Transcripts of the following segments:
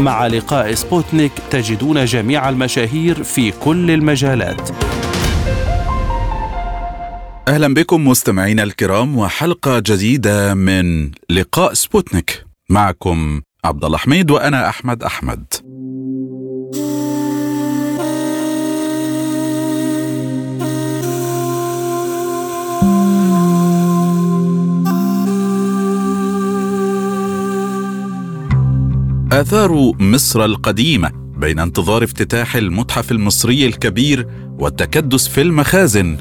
مع لقاء سبوتنيك تجدون جميع المشاهير في كل المجالات. أهلا بكم مستمعينا الكرام وحلقة جديدة من لقاء سبوتنيك. معكم عبد الله حميد وأنا أحمد أحمد. آثار مصر القديمة بين انتظار افتتاح المتحف المصري الكبير والتكدس في المخازن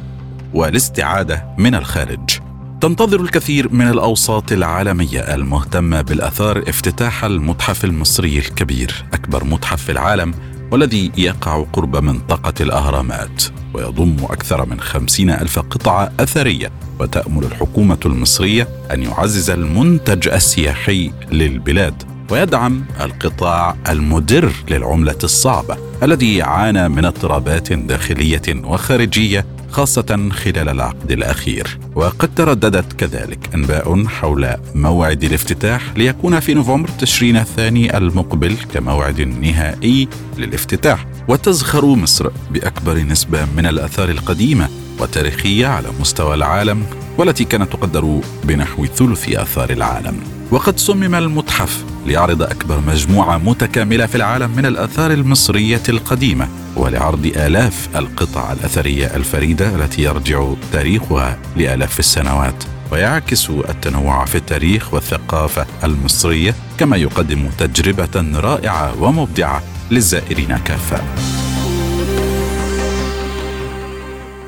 والاستعادة من الخارج. تنتظر الكثير من الأوساط العالمية المهتمة بالآثار افتتاح المتحف المصري الكبير أكبر متحف في العالم والذي يقع قرب منطقة الأهرامات ويضم أكثر من خمسين ألف قطعة أثرية وتأمل الحكومة المصرية أن يعزز المنتج السياحي للبلاد ويدعم القطاع المدر للعملة الصعبة الذي عانى من اضطرابات داخلية وخارجية خاصة خلال العقد الأخير. وقد ترددت كذلك أنباء حول موعد الافتتاح ليكون في نوفمبر تشرين الثاني المقبل كموعد نهائي للافتتاح. وتزخر مصر بأكبر نسبة من الآثار القديمة والتاريخية على مستوى العالم والتي كانت تقدر بنحو ثلث آثار العالم. وقد صمم المتحف ليعرض أكبر مجموعة متكاملة في العالم من الآثار المصرية القديمة ولعرض آلاف القطع الأثرية الفريدة التي يرجع تاريخها لآلاف السنوات ويعكس التنوع في التاريخ والثقافة المصرية كما يقدم تجربة رائعة ومبدعة للزائرين كافة.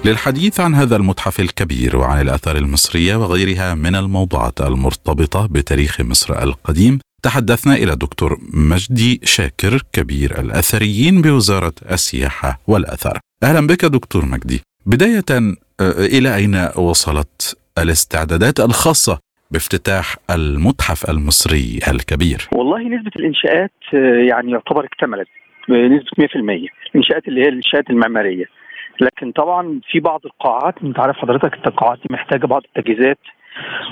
للحديث عن هذا المتحف الكبير وعن الآثار المصرية وغيرها من الموضوعات المرتبطة بتاريخ مصر القديم تحدثنا إلى دكتور مجدي شاكر كبير الأثريين بوزارة السياحة والأثر أهلا بك دكتور مجدي. بداية آه، إلى أين وصلت الاستعدادات الخاصة بافتتاح المتحف المصري الكبير؟ والله نسبة الإنشاءات آه، يعني يعتبر اكتملت بنسبة 100% الإنشاءات اللي هي الإنشاءات المعمارية. لكن طبعا في بعض القاعات أنت عارف حضرتك القاعات محتاجة بعض التجهيزات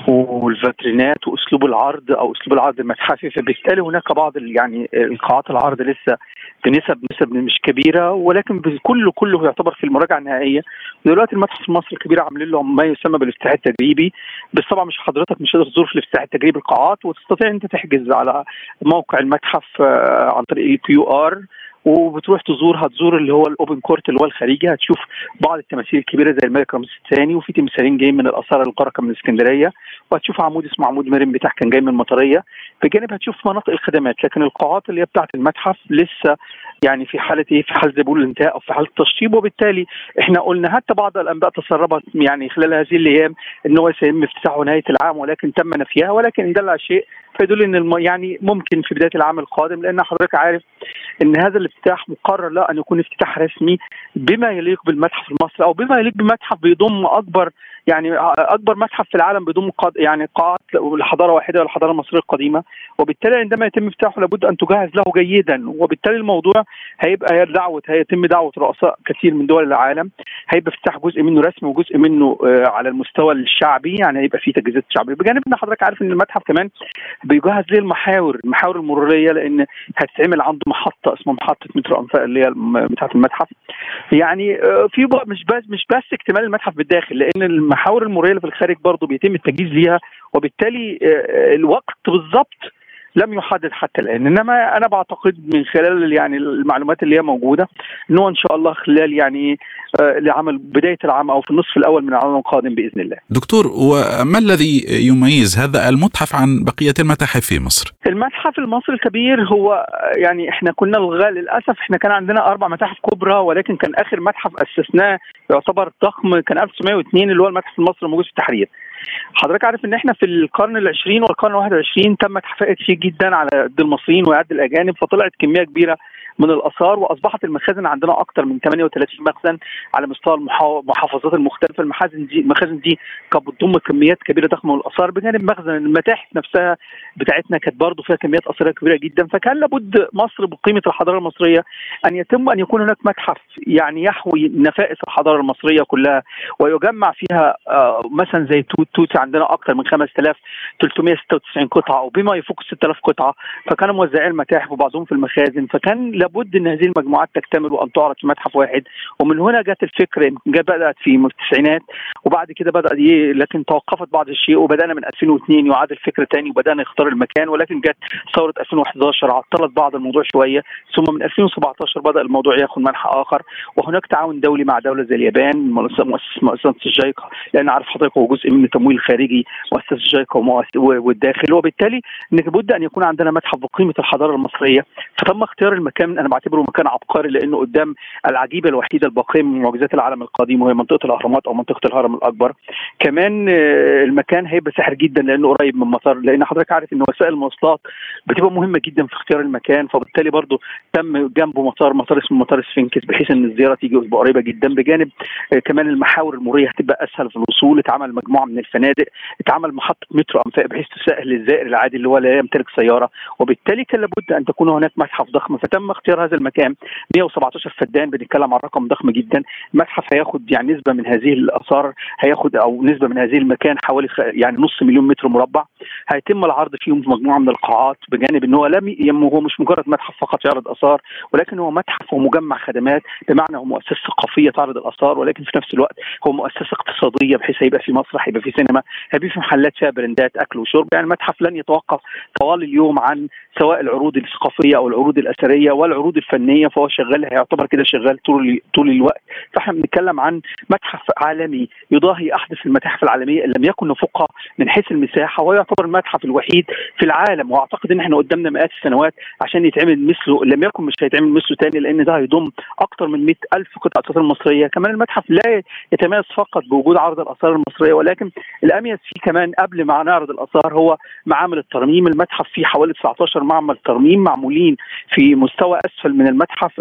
والفاترينات وأسلوب العرض أو أسلوب العرض المتحفي فبالتالي هناك بعض يعني القاعات العرض لسه بنسب نسب مش كبيرة ولكن كله كله يعتبر في المراجعة النهائية. دلوقتي المتحف المصري الكبير عاملين له ما يسمى بالافتتاح التجريبي بس طبعا مش حضرتك مش هتقدر تزور في الافتتاح التجريبي القاعات وتستطيع أنت تحجز على موقع المتحف آه، عن طريق ال QR وبتروح تزور هتزور اللي هو ال open court اللي هو الخارجي. هتشوف بعض التماثيل الكبيرة زي الملك رمسيس الثاني وفي تمثالين جايين من الآثار الغارقة من اسكندرية. وهتشوف عمود اسمه عمود مريم بتاع كان جاي من المطرية. بجانب هتشوف مناطق الخدمات لكن القاعات اللي هي بتاعة المتحف لسه يعني في حالة إيه؟ في حاله بيقولوا الانتهاء أو في حاله تشطيب وبالتالي إحنا قلنا حتى بعض الأنباء تسربت يعني خلال هذه الأيام إن هو سيتم افتتاحه نهاية العام ولكن تم نفيها ولكن دل على شيء فيدل إن الم... يعني ممكن في بداية العام القادم لأن حضرتك عارف إن هذا الافتتاح مقرر له أن يكون افتتاح رسمي بما يليق بالمتحف المصري أو بما يليق بمتحف بيضم أكبر يعني أكبر متحف في العالم بيضم يعني قاعات لحضاره واحدة الحضاره المصرية القديمة. وبالتالي عندما يتم افتتاحه لابد أن تجهز له جيدا. وبالتالي الموضوع هيبقى دعوه هيتم دعوة رؤساء كثير من دول العالم. هيبقى افتتاح جزء منه رسمي وجزء منه آه، على المستوى الشعبي. يعني هيبقى فيه تجهيزات شعبية. بجانب ان حضرتك عارف إن المتحف كمان بيجهز ليه المحاور المحاور المرورية لأن هتتعمل عنده محطة اسمها محطة مترو أنفاق اللي هي بتاعه المتحف. يعني آه، في مش بس مش بس اكتمال المتحف بالداخل لأن المحاور المروريه اللي في الخارج برضه بيتم التجهيز ليها وبالتالي آه، الوقت بالظبط لم يحدد حتى الآن إنما أنا بعتقد من خلال يعني المعلومات اللي هي موجودة ان هو إن شاء الله خلال يعني آه، لعمل بداية العام أو في النصف الأول من العام القادم بإذن الله. دكتور وما الذي يميز هذا المتحف عن بقية المتاحف في مصر؟ المتحف المصري الكبير هو يعني إحنا كنا للأسف إحنا كان عندنا أربع متاحف كبرى ولكن كان آخر متحف أسسناه يعتبر ضخم كان 1902 اللي هو المتحف المصري الموجود في التحرير. حضرتك عارف إن إحنا في القرن العشرين والقرن الواحد والعشرين تمت حفائق فيه جدا على قد المصريين وقد الأجانب فطلعت كمية كبيرة من الآثار وأصبحت المخازن عندنا أكثر من 38 مخزن على مستوى المحافظات المختلفة. المخازن دي المخازن دي كانت بتضم كميات كبيرة ضخمة من الآثار. بجانب مخزن المتاحف نفسها بتاعتنا كانت برضه فيها كميات اثريه كبيرة جدا. فكان لابد مصر بقيمة الحضارة المصرية أن يتم أن يكون هناك متحف يعني يحوي نفائس الحضارة المصرية كلها ويجمع فيها آه، مثلا زي توت توت عندنا أكثر من 5396 قطعة وبما يفوق 6000 قطعة. فكانوا موزعين المتاحف وبعضهم في المخازن. فكان لابد إن هذه المجموعات تكتمل وأن تعرض في متحف واحد. ومن هنا جت الفكرة بدأت في التسعينات وبعد كده بدا لكن توقفت بعض الشيء وبدأنا من 2002 يعاد الفكرة ثاني وبدأنا نختار المكان ولكن جت ثورة 2011 عطلت بعض الموضوع شوية ثم من 2017 بدأ الموضوع ياخذ منحى آخر وهناك تعاون دولي مع دولة زي اليابان مؤسسة الجايكا لأن عارف حضرتك هو جزء من التمويل الخارجي مؤسسة الجايكا والداخل وبالتالي لابد أن يكون عندنا متحف بقيمة الحضارة المصرية فتم اختيار المكان أنا بعتبره مكان عبقري لأنه قدام العجيبة الوحيدة الباقيه من معجزات العالم القديم وهي منطقة الأهرامات أو منطقة الهرم الأكبر. كمان آه، المكان هيبقى ساحر جدا لأنه قريب من مطار لأن حضرتك عارف إن وسائل المواصلات بتبقى مهمة جدا في اختيار المكان فبالتالي برضه تم جنبه مطار مطار اسمه مطار سفنكس بحيث إن الزيارة تيجي قريبة جدا. بجانب آه، كمان المحاور المروريه هتبقى أسهل في الوصول. اتعمل مجموعة من الفنادق اتعمل محطه مترو أنفاق بحيث تسهل للزائر العادي اللي هو لا يمتلك سيارة وبالتالي كان لابد أن تكون هناك متحف ضخم. فتم اختيار هذا المكان. 117 فدان بنتكلم عن رقم ضخم جدا. المتحف هياخد يعني نسبة من هذه الآثار هياخد أو نسبة من هذه المكان حوالي يعني نص مليون متر مربع. هيتم العرض فيهم في مجموعة من القاعات بجانب إن هو لم هو مش مجرد متحف فقط يعرض آثار ولكن هو متحف ومجمع خدمات. بمعنى هو مؤسسة ثقافية تعرض الآثار ولكن في نفس الوقت هو مؤسسة اقتصادية بحيث هيبقى في مسرح هيبقى في سينما هيبقى في محلات فيها براندات أكل وشرب. يعني المتحف لن يتوقف طوال اليوم عن سواء العروض الثقافية أو العروض الأثرية والعروض الفنية فهو شغال هيعتبر كده شغال طول طول الوقت. فإحنا بنتكلم عن متحف عالمي يضاهي أحدث المتاحف العالمية اللي لم يكن نفوقها من حيث المساحة ويعتبر المتحف الوحيد في العالم. وأعتقد إن إحنا قدامنا مئات السنوات عشان يتعمل مثله. لم يكن مش هيتعمل مثله تاني لأن ده هيضم أكثر من 100 ألف قطعة أثار مصرية. كمان المتحف لا يتميز فقط بوجود عرض الأثار المصرية ولكن الأميز فيه كمان قبل ما نعرض الأثار هو معامل الترميم. المتحف فيه حوالي 19 معمل ترميم معمولين في مستوى اسفل من المتحف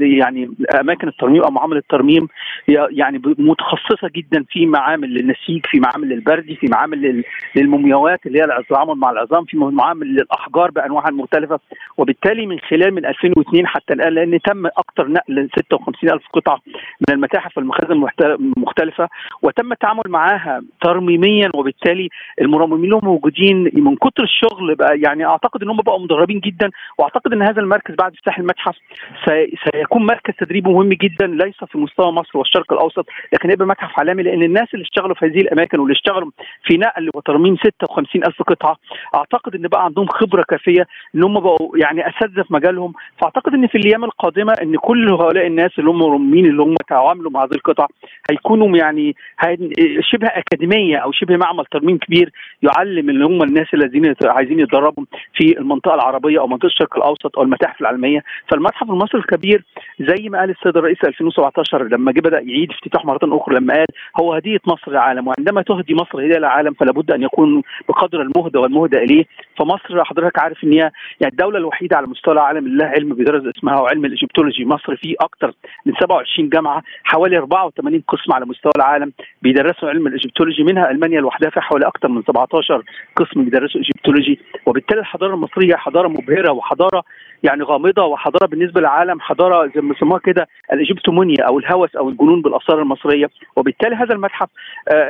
يعني أماكن الترميم أو معامل الترميم يعني متخصصة جدا في معامل للنسيج في معامل للبردي في معامل للمومياوات اللي هي التعامل مع العظام في معامل للأحجار بأنواعها المختلفة. وبالتالي من خلال من 2002 حتى الآن لأن تم أكثر نقل 56 ألف قطعة من المتاحف والمخازن المختلفة وتم التعامل معاها ترميميا. وبالتالي المرممين اللي موجودين من كتر الشغل بقى يعني أعتقد إن هم بقوا مدربين جدا وأعتقد إن هذا المركز بعد افتتاح المتحف. سيكون مركز تدريبي مهم جدا ليس في مستوى مصر والشرق الأوسط لكن يبقى متحف عالمي لأن الناس اللي اشتغلوا في هذه الأماكن واللي اشتغلوا في نقل وترميم 56 ألف قطعة أعتقد إن بقى عندهم خبرة كافية إن هم بقوا يعني أساتذة في مجالهم. فأعتقد إن في الأيام القادمة إن كل هؤلاء الناس اللي هم مرمين اللي هم تعاملوا مع هذه القطع هيكونوا يعني شبه أكاديمية أو شبه معمل ترميم كبير يعلم اللي هم الناس الذين عايزين يتدربوا في المنطقة العربية أو منطقة الشرق الأوسط أو المتاحف العالمية. فالمتحف المصري الكبير زي ما قال السيد الرئيس 2017 لما جه بدأ يعيد افتتاح مره أخرى لما قال هو هدية مصر للعالم وعندما تهدي مصر هديه للعالم فلا بد أن يكون بقدر المهدى والمهدى إليه. فمصر حضرتك عارف إن هي يعني الدولة الوحيدة على مستوى العالم اللي لها علم بيدرس اسمها وعلم الـ Egyptology مصر فيه أكثر من 27 جامعة حوالي 84 قسم على مستوى العالم بيدرسوا علم الـ Egyptology منها ألمانيا لوحدها فيها حوالي أكثر من 17 قسم بيدرسوا Egyptology وبالتالي الحضارة المصرية حضارة مبهرة وحضارة يعني غامضة وحضارة بالنسبة للعالم حضارة زي ما بيسموها كده الـ Egyptomania أو الهوس أو الجنون بالأثار المصرية. وبالتالي هذا المتحف آه،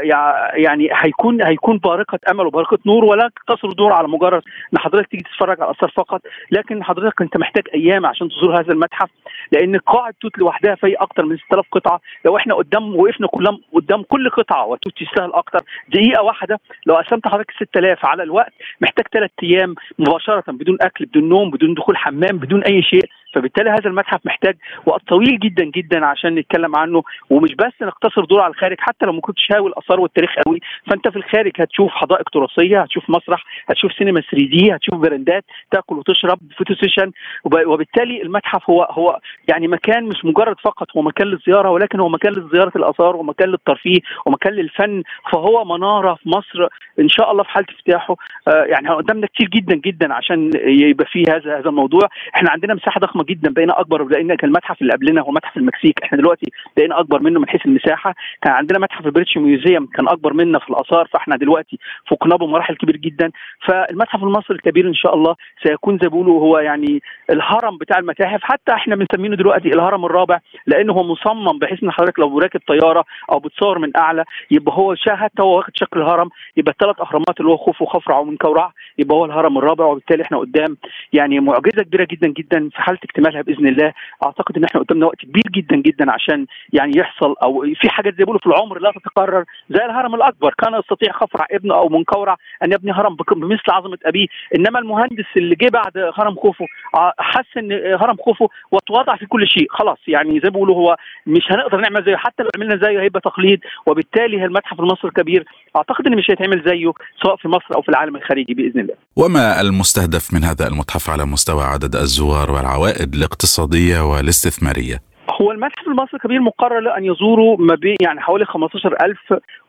يعني هيكون هيكون بارقة أمل وبارقة نور ولا تقتصر دور على مجرد إن حضرتك تيجي تتفرج على الآثار فقط لكن حضرتك أنت محتاج أيام عشان تزور هذا المتحف لأن قاعة توت لوحدها فيها أكثر من 6000 قطعة. لو إحنا قدام وقفنا كلهم قدام كل قطعة وتوت يستاهل أكثر دقيقة واحدة لو قسمت حضرتك 6000 على الوقت محتاج ثلاث أيام مباشرة بدون أكل بدون نوم بدون دخول حمام. بدون اي شيء فبالتالي هذا المتحف محتاج وقت طويل جدا جدا عشان نتكلم عنه ومش بس نقتصر دوره على الخارج حتى لو ما كنتش هاوي الآثار والتاريخ قوي فأنت في الخارج هتشوف حدائق تراثية هتشوف مسرح هتشوف سينما 3D هتشوف brand ات تأكل وتشرب photo session وبالتالي المتحف هو هو يعني مكان مش مجرد فقط هو مكان للزيارة ولكن هو مكان لزيارة الآثار ومكان للترفيه ومكان للفن فهو منارة في مصر إن شاء الله في حالة افتتاحه. آه يعني قدامنا كتير جدا جدا عشان يبقى فيه هذا هذا الموضوع. إحنا عندنا مساحة ضخمة ضخمة جدا بقينا أكبر لأن كان المتحف اللي قبلنا هو متحف المكسيك. إحنا دلوقتي بقينا أكبر منه من حيث المساحة. كان عندنا متحف الـ British Museum كان أكبر منا في الآثار فإحنا دلوقتي فوقناه بمراحل كبير جدا. فالمتحف المصري الكبير إن شاء الله سيكون زي بيقولوا هو يعني الهرم بتاع المتاحف. حتى إحنا بنسمينه دلوقتي الهرم الرابع لأنه هو مصمم بحيث إن حضرتك لو راكب طيارة أو بتصور من أعلى يبقى هو شاهد هو واخد شكل الهرم. يبقى الثلاث أهرامات اللي هو خوفو وخفرع ومنكاورع يبقى هو الهرم الرابع. وبالتالي إحنا قدام يعني معجزة كبيرة جدا جدا في حالة اكتمالها بإذن الله. أعتقد إن إحنا قدامنا وقت كبير جدا جدا عشان يعني يحصل أو في حاجات زي بيقولوا في العمر لا تتكرر زي الهرم الأكبر. كان يستطيع خفرع ابنه أو منكورع أن يبني هرم بمثل عظمة أبيه. إنما المهندس اللي جه بعد هرم خوفو حس إن هرم خوفو وتواضع في كل شيء. خلاص يعني زي ما بيقولوا هو مش هنقدر نعمل زيه. حتى لو عملنا زيه هيبقى تقليد وبالتالي المتحف المصري الكبير أعتقد ان مش هيتعمل زيه سواء في مصر أو في العالم الخارجي بإذن الله. وما المستهدف من هذا المتحف على مستوى عدد الزوار والعوائد الاقتصادية والاستثمارية؟ هو المتحف المصري الكبير مقرر له أن يزوروا ما بين يعني حوالي 15000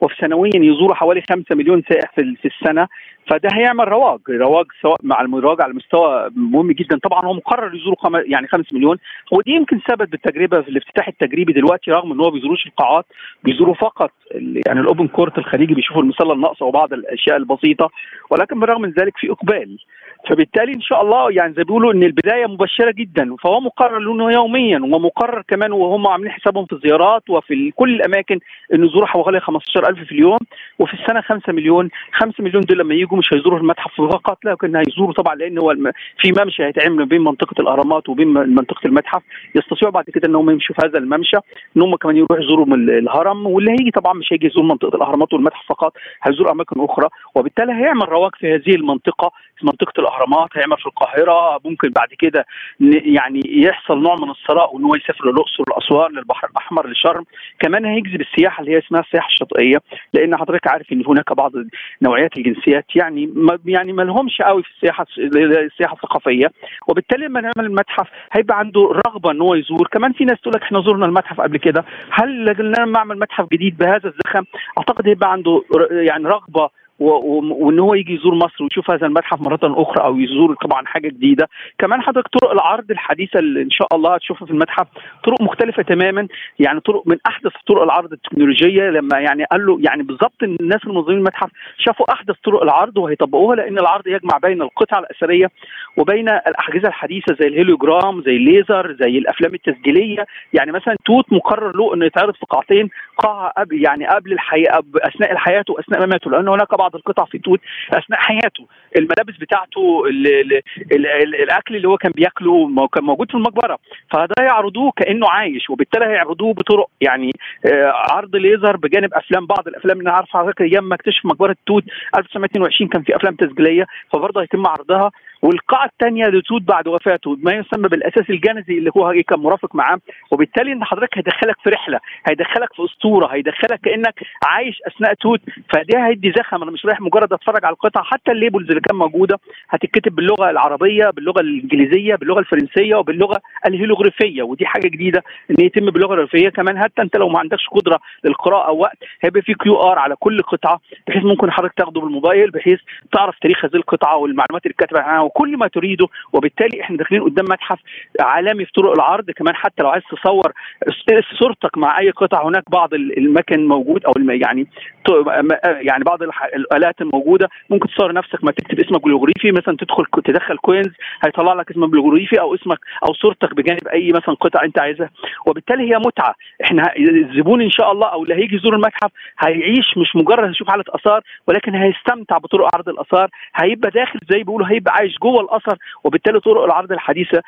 وفي سنويا يزوروا حوالي 5 مليون سائح في السنة. فده هيعمل رواج رواج سواء مع المراجع على مستوى مهم جدا. طبعا هو مقرر يزوروا خم... يعني 5 مليون. ودي يمكن ثبت بالتجربة في الافتتاح التجريبي دلوقتي رغم إن هو بيزوروش القاعات بيزوروا فقط يعني الأوبن كورت الخليجي بيشوفوا المسله الناقصه وبعض الأشياء البسيطة. ولكن بالرغم من ذلك في إقبال. فبالتالي إن شاء الله يعني زي بيقولوا إن البداية مبشرة جدا فهو مقرر له يوميا ومقرر كمان وهم عاملين حسابهم في الزيارات وفي كل الأماكن إن يزوروا حوالي 15000 في اليوم وفي السنة 5 مليون 5 مليون دول لما يجوا مش هيزوروا المتحف فقط لكن هيزوروا طبعا لأن هو. في ممشى هيتعمل بين منطقة الأهرامات وبين منطقة المتحف يستطيعوا بعد كده ان هم يمشوا في هذا الممشى إن هم كمان يروحوا يزوروا الهرم واللي هيجي طبعا مش هيجي يزور منطقة الأهرامات والمتحف فقط هيزور أماكن أخرى وبالتالي هيعمل رواج في هذه المنطقة في منطقة الأهرامات هيعمل في القاهرة ممكن بعد كده يعني يحصل نوع من الثراء وإن هو يسافر للأقصر لأسوان للبحر الأحمر لشرم. كمان هيجذب السياحة اللي هي اسمها السياحة الشاطئية لأن حضرتك عارف إن هناك بعض نوعيات الجنسيات يعني ما يعني ما لهمش قوي في السياحة السياحة الثقافية. وبالتالي لما نعمل المتحف هيبقى عنده رغبة إن هو يزور. كمان في ناس تقول لك إحنا زرنا المتحف قبل كده. هل لما اعمل متحف جديد بهذا الزخم؟ أعتقد هيبقى عنده يعني رغبة وإن هو يجي يزور مصر ويشوف هذا المتحف مرة أخرى أو يزور طبعا حاجة جديدة. كمان حضرتك طرق العرض الحديثة اللي إن شاء الله هتشوفها في المتحف طرق مختلفة تماما. يعني طرق من أحدث طرق العرض التكنولوجية لما يعني قال له يعني بالظبط الناس المنظمين المتحف شافوا أحدث طرق العرض وهيطبقوها لأن العرض يجمع بين القطع الأثرية وبين الأجهزة الحديثة زي الهيليوجرام زي الليزر زي الأفلام التسجيلية. يعني مثلا توت مقرر له إنه يتعرض في قاعتين قاعة قبل يعني قبل الحياة أثناء الحياة وأثناء مماته لأن هناك بعض القطع في توت أثناء حياته. الملابس بتاعته ال ال ال ال الأكل اللي هو كان بياكله كان موجود في المقبرة. فده يعرضوه كأنه عايش وبالتالي هيعرضوه بطرق يعني عرض ليزر بجانب أفلام بعض الأفلام اللي أنا عارف حضرتك أيام ما اكتشف مقبرة توت 1922 كان في أفلام تسجيلية فبرضه هيتم عرضها. والقاعة الثانية لتوت بعد وفاته ما يسمى بالأثاث الجنزي اللي هو كان مرافق معاه. وبالتالي إن حضرتك هيدخلك في رحلة هيدخلك في أسطورة هيدخلك كأنك عايش أثناء توت. فده هيدي زخم أنا مش رايح مجرد أتفرج على القطع. حتى الـ labels اللي كان موجودة هتتكتب باللغة العربية باللغة الإنجليزية باللغة الفرنسية وباللغة الهيروغليفية. ودي حاجة جديدة إن يتم باللغة الهيروغليفية. كمان حتى أنت لو ما عندكش قدرة للقراءة أو وقت هيبقى في QR على كل قطعة بحيث ممكن حضرتك تاخده بالموبايل بحيث تعرف تاريخ هذه القطعة والمعلومات اللي عنها وكل ما تريده وبالتالي إحنا داخلين قدام متحف عالمي في طرق العرض. كمان حتى لو عايز تصور صورتك مع أي قطعه هناك بعض المكن موجود أو يعني يعني بعض الآلات الموجودة. ممكن تصور نفسك ما تكتب اسمك بالجغرافي مثلا تدخل تدخل كوينز هيطلع لك اسمك بالجغرافي أو اسمك أو صورتك بجانب أي مثلا قطعه أنت عايزها. وبالتالي هي متعة. إحنا الزبون إن شاء الله أو اللي هيجي يزور المتحف هيعيش مش مجرد هيشوف حالة آثار ولكن هيستمتع بطرق عرض الآثار. هيبقى داخل زي بيقولوا هيبقى عايش جوه الأثر وبالتالي طرق العرض الحديثة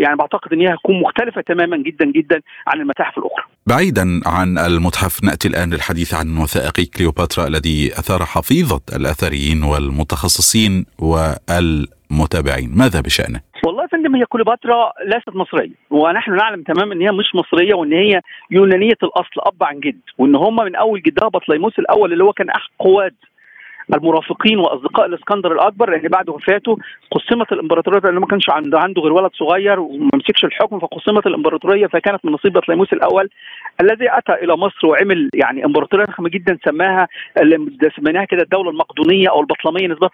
يعني بعتقد إن هي هتكون مختلفة تماما جدا جدا عن المتاحف الأخرى. بعيدا عن المتحف نأتي الآن للحديث عن وثائقي كليوباترا الذي أثار حفيظة الأثريين والمتخصصين والمتابعين، ماذا بشأنه؟ والله يا فندم هي كليوباترا ليست مصرية ونحن نعلم تماما إن هي مش مصرية وإن هي يونانية الأصل اب عن جد وإن هم من أول جدها بطليموس الأول اللي هو كان احد قواد المرافقين وأصدقاء الإسكندر الأكبر لأن بعد وفاته قسمت الإمبراطورية لأنه ما كانش عنده عنده غير ولد صغير وما مسكش الحكم فقسمت الإمبراطورية فكانت من نصيب بطليموس الأول الذي أتى إلى مصر وعمل يعني إمبراطورية ضخمة جدا سماها سميناها كده الدولة المقدونية أو البطلميه نسبه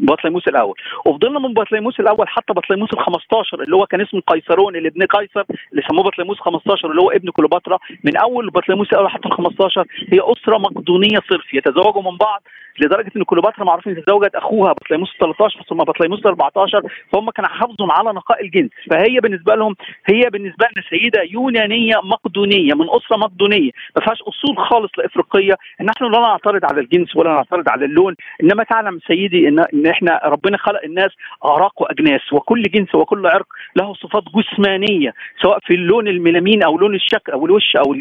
لبطليموس الأول. وفضلنا من بطليموس الأول حتى بطليموس ال 15 اللي هو كان اسمه قيصرون اللي ابن قيصر اللي سموه بطليموس 15 اللي هو ابن كليوباترا. من أول بطليموس الأول حتى ال 15 هي أسرة مقدونية صرف يتزوجوا من بعض لدرجة إن كليوباترا معروف إن تزوجت أخوها بطليموس 13 ثم بطليموس 14 فهم كانوا حافظوا على نقاء الجنس. فهي بالنسبة لهم هي بالنسبة لنا سيدة يونانية مقدونية من أسرة مقدونية. ما فيهاش أصول خالص لافريقيه نحن لا نعترض على الجنس ولا نعترض على اللون. إنما تعلم سيدي ان إن إحنا ربنا خلق الناس اعراق وأجناس وكل جنس وكل عرق له صفات جسمانية سواء في اللون الميلامين أو لون الشكل أو الوش أو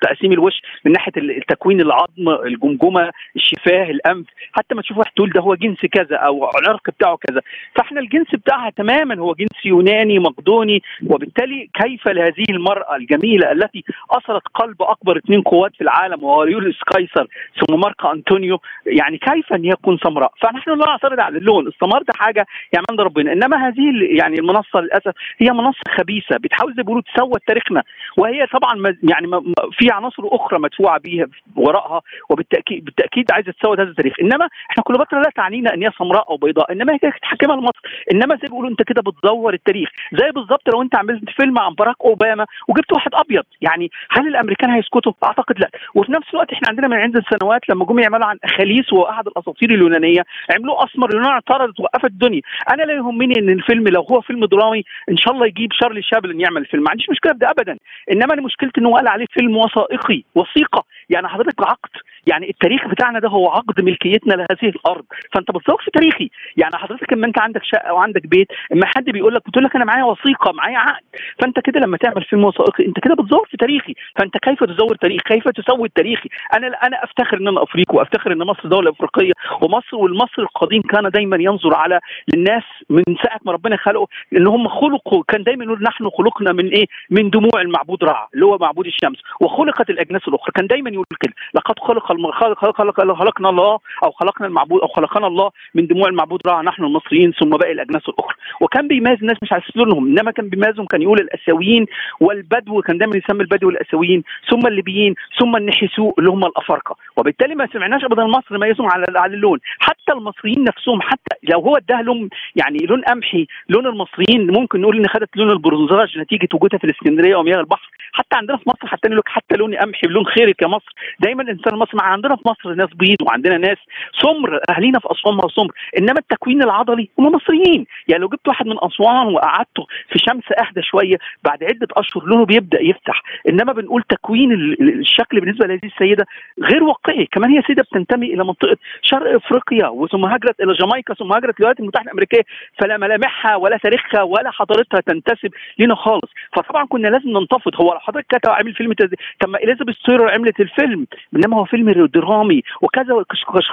تقسيم الوش من ناحية التكوين العظم الجمجمة الشفاه الأنف. حتى ما تشوف واحد تقول ده هو جنس كذا أو العرق بتاعه كذا. فإحنا الجنس بتاعها تماما هو جنس يوناني مقدوني وبالتالي كيف لهذه المرأة الجميلة التي أثرت قلب أكبر اثنين قوات في العالم وهو يوليوس قيصر ثم مارك أنطونيو يعني كيف أن يكون سمراء؟ فنحن لا نعترض على اللون. السمار ده حاجة يعني عند ربنا. إنما هذه يعني المنصة للأسف هي منصة خبيثة. بتحاول زي بيقولوا تسوى تاريخنا. وهي طبعا يعني في عناصر أخرى مدفوعة بيها وراءها وبالتاكيد بالتأكيد عايزة تسوى هذا التاريخ. إنما إحنا كليوباترا لا تعنينا أن هي سمراء أو بيضاء إنما هي تحكمها لمصر إنما زي بيقولوا أنت كده بتزور التاريخ. زي بالظبط لو أنت عملت فيلم عن باراك أوباما وجبت واحد أبيض يعني هل الأمريكان هيسكتوا؟ أعتقد لا. وفي نفس الوقت إحنا عندنا من عده سنوات لما جم يعملوا عن اخاليس وأحد الأساطير اليونانية عملوه أسمر اليونان اعترضت وقفت الدنيا. أنا لا يهمني إن الفيلم لو هو فيلم درامي إن شاء الله يجيب شارلي شابلن يعمل الفيلم ما عنديش مشكلة بده ابدا. إنما أنا مشكلتي ان هو قال عليه فيلم وثائقي وثيقة. يعني حضرتك عقد. يعني التاريخ بتاعنا ده هو عقد ملكيتنا لهذه الأرض. فأنت في تاريخي. يعني حضرتك اما أنت عندك شقة وعندك بيت اما حد بيقول لك بتقول لك أنا معايا وثيقة معايا عقد. فأنت كده لما تعمل فيلم وثائقي أنت كده بتزور في تاريخي. فأنت كيف تزور تاريخ؟ كيف تسوي التاريخي أنا أنا أفتخر إن أنا أفريقي وأفتخر إن مصر دولة إفريقية. ومصر والمصري القديم كان دايما ينظر على للناس من ساعة ما ربنا خلقه ان هم خلقوا كان دايما يقول نحن خلقنا من إيه؟ من دموع المعبود رع اللي هو معبود الشمس. وخلقت الأجناس الأخرى. كان دايما يقول كده. لقد خلق خلق خلق خلقنا الله أو خلقنا المعبود أو خلقنا الله من دموع المعبود رع نحن المصريين ثم باقي الأجناس الأخرى. وكان بيميز الناس مش على لونهم إنما كان بيميزهم كان يقول الآسيويين والبدو كان دايما يسمي البدو الآسيويين ثم الليبيين ثم النحسو اللي هم الأفارقة. وبالتالي ما سمعناش ابدا مصر ميزهم على على اللون. حتى المصريين نفسهم حتى لو هو اداها لهم يعني لون قمحي لون المصريين ممكن نقول إن خدت لون البرونزاج نتيجة وجودها في الإسكندرية ومياه البحر. حتى عندنا في مصر حتى لك حتى لون قمحي بلون خيرك يا مصر دايما الإنسان المصري عندنا في مصر ناس بيض وعندنا ناس سمر اهالينا في أسوان ما سمر إنما التكوين العضلي هم مصريين. يعني لو جبت واحد من أسوان وقعدته في شمس أهدى شوية بعد عدة أشهر لونه بيبدأ يفتح. إنما بنقول تكوين الشكل بالنسبة لهذه السيدة غير واقعي. كمان هي سيدة بتنتمي إلى منطقة شرق إفريقيا وثم هجرت إلى جامايكا ثم هجرت الولايات المتحدة الأمريكية فلا ملامحها ولا تاريخها ولا حضارتها تنتسب لنا خالص. فطبعا كنا لازم ننتفض. هو لو حضرتك كتب عامل فيلم تز... طب ما إليزابيث تايلور عملت الفيلم إنما هو فيلم درامي وكذا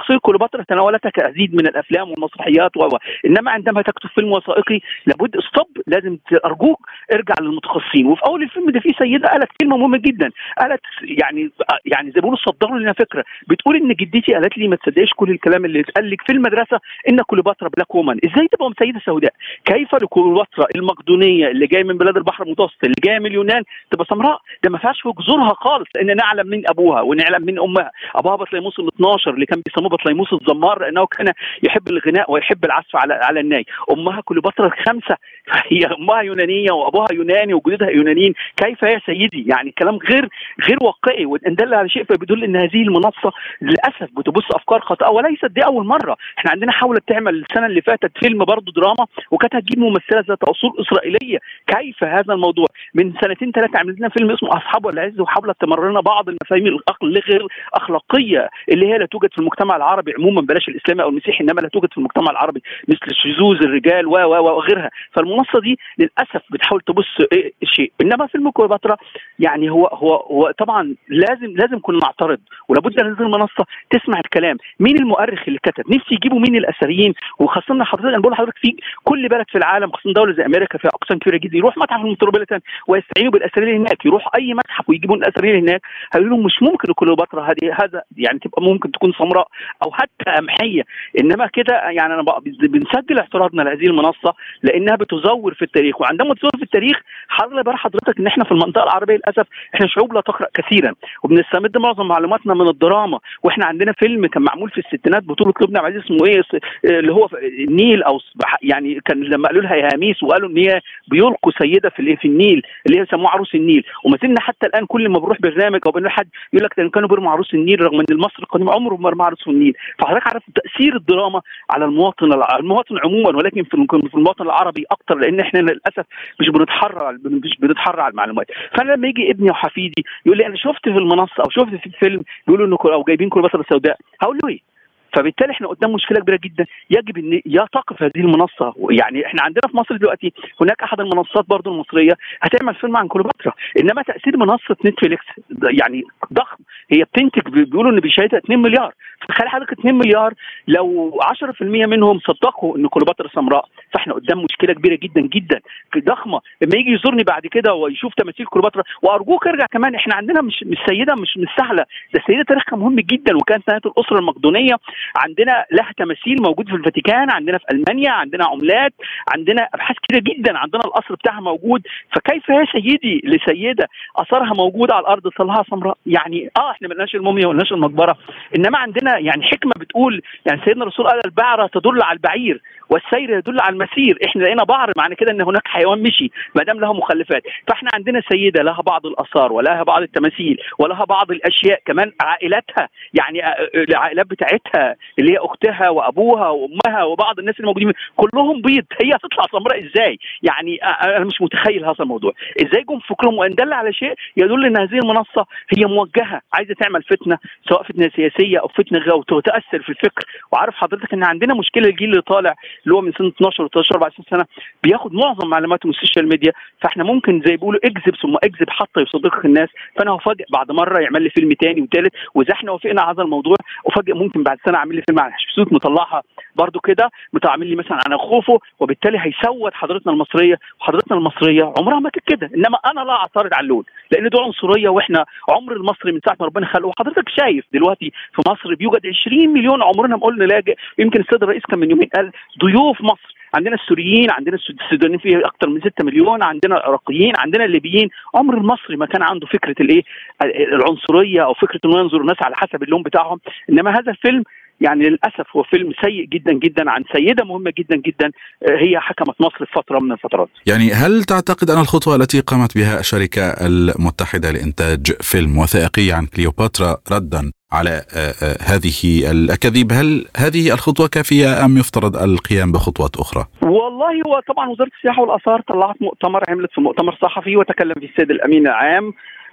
شخصيه كليوباترا تناولتها كعديد من الأفلام والمسرحيات و إنما عندما تكتب فيلم وثائقي لابد stop لازم أرجوك ارجع للمتخصصين. وفي أول الفيلم ده في سيدة قالت كلمة مهمة جدا. قالت يعني يعني زي ما بيقولوا صدروا لنا فكرة. بتقول إن جدتي قالت لي ما تصدقش كل الكلام اللي اتقال لك في المدرسة إن كليوباترا black woman إزاي تبقى سيدة سوداء؟ كيف لكليوباترا المقدونية اللي جاية من بلاد البحر المتوسط اللي جاية من اليونان تبقى سمراء؟ ده ما فيهاش في جذورها خالص. لأن نعلم من أبوها ونعلم من أمها. أبوها بطليموس ال 12 اللي كان بيسموه بطليموس الزمار لأنه كان يحب الغناء ويحب العزف على على الناي. أمها كليوباترا الخمسه هي أمها يونانية وأبوها يوناني وجدودها يونانيين. كيف يا سيدي؟ يعني كلام غير غير واقعي. وإن دل على شيء فبيدل إن هذه المنصة للأسف بتبص أفكار خاطئة وليست دي أول مرة. إحنا عندنا حاولت تعمل السنة اللي فاتت فيلم برضه دراما وكانت هتجيب ممثلة ذات اصول إسرائيلية. كيف هذا الموضوع؟ من سنتين ثلاثة عملت لنا فيلم اسمه أصحاب العز وحاولت تمر لنا بعض المفاهيم غير أخلاقية اللي هي لا توجد في المجتمع العربي عموما بلاش الإسلامي أو المسيحي إنما لا توجد في المجتمع العربي مثل شذوذ الرجال و وغيرها. فالمنصة دي للأسف بتحاول تبص إيه شيء. إنما فيلم كليوباترا يعني هو هو هو طبعا لازم لازم كنا نعترض ولابد أن هذه المنصه تسمع الكلام. مين المؤرخ اللي كتب؟ نفسي يجيبوا مين الأثريين؟ وخاصة حضرتك أنا بقول لحضرتك في كل بلد في العالم خاصة دولة زي أمريكا فيها أقسام كبيرة جدا يروح متحف المتروبوليتان ويستعينوا بالأثريين هناك. يروحوا أي متحف ويجيبوا الأثريين هناك. هيقولوا لهم مش ممكن كليوباترا هذه هذا يعني تبقى ممكن تكون سمراء. أو حتى قمحية. إنما كده يعني أنا بنسجل اعتراضنا لهذه المنصة لأنها بتزور في التاريخ. وعندما تزور في التاريخ حضرتك بقى حضرتك إن إحنا في المنطقة العربية للأسف إحنا شعوب لا تقرأ كثيرا. وبنستمد معظم معلوماتنا من الدراما. وإحنا عندنا فيلم كان معمول في الستينات بطولة لبنى عبد العزيز اسمه إيه؟ اللي هو النيل أو يعني كان لما قالوا لها هاميس وقالوا إن هي بيلقوا سيدة في في النيل اللي هي سموها عروس النيل. وما زلنا حتى الآن كل ما بروح برنامج أو بنروح حد يقول لك كانوا بيرموا عروس النيل رغم إن المصري القديم عمره ما رمى عروس النيل. فحضرتك عارف تأثير الدراما على المواطن المواطن عموما ولكن في في المواطن العربي أكتر لأن إحنا للأسف مش بنتحرى مش بنتحرى على المعلومات. فأنا لما يجي ابني وحفيدي يقول لي أنا شفت في المنصة أو شفت في الفيلم بيقولوا إنه أو جايبين كليوباترا السوداء هقول له إيه؟ فبالتالي إحنا قدام مشكلة كبيرة جدا. يجب إن تقف هذه المنصة. يعني إحنا عندنا في مصر دلوقتي هناك أحد المنصات برضو المصرية هتعمل فيلم عن كليوباترا. إنما تأثير منصة نتفليكس يعني ضخم. هي بتنتج بيقولوا إن بيشاهدها 2 مليار. فتخيل حضرتك 2 مليار. لو 10% منهم صدقوا إن كليوباترا سمراء فإحنا قدام مشكلة كبيرة جدا جدا. ضخمة. لما يجي يزورني بعد كده ويشوف تماثيل كليوباترا وأرجوك ارجع كمان إحنا عندنا مش مش سيدة مش مش سهلة. ده السيده تاريخها مهم جدا وكانت نهاية الأسرة المقدونية. عندنا لها تماثيل موجود في الفاتيكان عندنا في ألمانيا عندنا عملات عندنا أبحاث كتيرة جدا عندنا القصر بتاعها موجود. فكيف يا سيدي لسيدة أثرها موجود على الأرض طلعها سمراء؟ يعني آه إحنا ما لناش الموميا لناش المقبرة. إنما عندنا يعني حكمة بتقول يعني سيدنا الرسول قال البعرة تدل على البعير والسير يدل على المسير. إحنا لقينا بعر معنى كده إن هناك حيوان مشي ما دام له مخلفات. فإحنا عندنا سيدة لها بعض الآثار ولها بعض التماثيل ولها بعض الأشياء كمان عائلاتها يعني العائلات بتاعتها اللي هي أختها وأبوها وأمها وبعض الناس الموجودين كلهم بيض. هي هتطلع سمراء إزاي؟ يعني أنا مش متخيل هذا الموضوع. إزاي جم فكرهم؟ وإن دل على شيء يدل إن هذه المنصة هي موجهة عايزة تعمل فتنة سواء فتنة سياسية أو فتنة غير وتؤثر في الفكر. وعارف حضرتك إن عندنا مشكلة الجيل اللي طالع اللي هو من سنه 12 و 13 14 سنة بياخد معظم معلوماته من الـ social media. فإحنا ممكن زي بيقولوا اكذب ثم اكذب حتى يصدقك الناس. فأنا هفاجئ بعد مرة يعمل لي فيلم تاني وثالث وإذا إحنا وافقنا على هذا الموضوع أفاجئ ممكن بعد سنة اعمل لي فيلم عن حتشبسوت مطلعها برضو كده عامل لي مثلا عن خوفو وبالتالي هيسود حضارتنا المصرية وحضارتنا المصرية عمرها ما كانت كده. إنما أنا لا أعترض على اللون لأن دي عنصرية وإحنا عمر المصري من ساعة ما ربنا خلقه. وحضرتك شايف دلوقتي في مصر بيوجد 20 مليون عمرنا ما قلنا لاجئ. يمكن السيد الرئيس كان من يومين قال ضيوف مصر. عندنا السوريين عندنا السودانيين فيه أكثر من 6 مليون عندنا العراقيين عندنا الليبيين. عمر المصري ما كان عنده فكرة الإيه؟ العنصرية أو فكرة إنه ينظر الناس على حسب اللون بتاعهم. إنما هذا الفيلم يعني للأسف هو فيلم سيء جدا جدا عن سيدة مهمة جدا جدا هي حكمت مصر في فترة من الفترات. يعني هل تعتقد أن الخطوة التي قامت بها الشركة المتحدة لإنتاج فيلم وثائقي عن كليوباترا ردا على هذه الأكاذيب هل هذه الخطوة كافية أم يفترض القيام بخطوات أخرى؟ والله هو طبعا وزارة السياحة والآثار طلعت مؤتمر عملت في مؤتمر صحفي وتكلم فيه السيد الأمين العام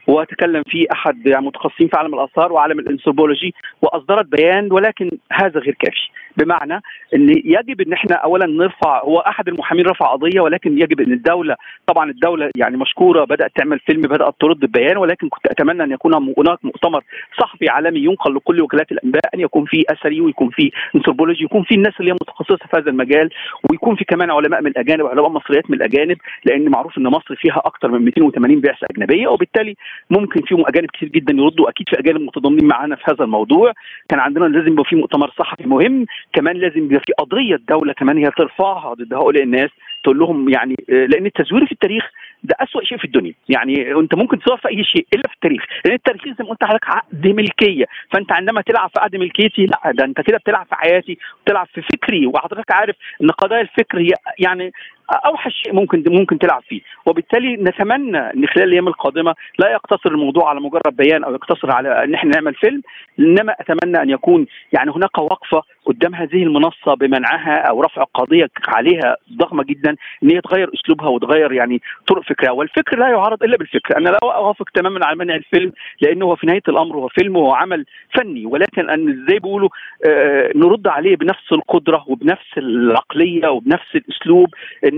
وتكلم فيه أحد يعني متخصصين في عالم الآثار وعالم الانثروبولوجي وأصدرت بيان ولكن هذا غير كافي. بمعنى إن يجب إن إحنا اولا نرفع هو أحد المحامين رفع قضية ولكن يجب إن الدولة طبعا الدولة يعني مشكورة بدأت تعمل فيلم بدأت ترد ببيان ولكن كنت أتمنى أن يكون هناك مؤتمر صحفي عالمي ينقل لكل وكالات الأنباء أن يكون فيه أثري ويكون فيه انثروبولوجي يكون فيه الناس اللي هي متخصصة في هذا المجال ويكون في كمان علماء من الأجانب علماء مصريات من الأجانب لأن معروف إن مصر فيها أكثر من 280 بعثة أجنبية وبالتالي ممكن فيهم أجانب كتير جدا يردوا أكيد في أجانب متضامنين معانا في هذا الموضوع. كان عندنا لازم يبقى في مؤتمر صحفي مهم كمان لازم يبقى في قضية الدولة كمان هي ترفعها ضد هؤلاء الناس تقول لهم يعني لأن التزوير في التاريخ ده أسوأ شيء في الدنيا. يعني أنت ممكن تصور في أي شيء إلا في التاريخ. لأن التاريخ زي ما قلت لحضرتك عقد ملكية. فأنت عندما تلعب في عقد ملكيتي لا ده أنت كده بتلعب في حياتي بتلعب في فكري. وحضرتك عارف إن قضايا الفكر هي يعني أوحش شيء ممكن ممكن تلعب فيه. وبالتالي نتمنى إن خلال الأيام القادمة لا يقتصر الموضوع على مجرد بيان أو يقتصر على إن إحنا نعمل فيلم. إنما أتمنى أن يكون يعني هناك وقفة قدام هذه المنصة بمنعها أو رفع قضية عليها ضخمة جدا إن هي تغير أسلوبها وتغير يعني طرق فكرها. والفكر لا يعارض إلا بالفكر. أنا لا أوافق تماما على منع الفيلم لأنه هو في نهاية الأمر هو فيلم وهو عمل فني. ولكن أن زي بيقولوا آه نرد عليه بنفس القدرة وبنفس العقلية وبنفس الأسلوب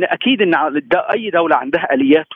إن أكيد إن أي دولة عندها آليات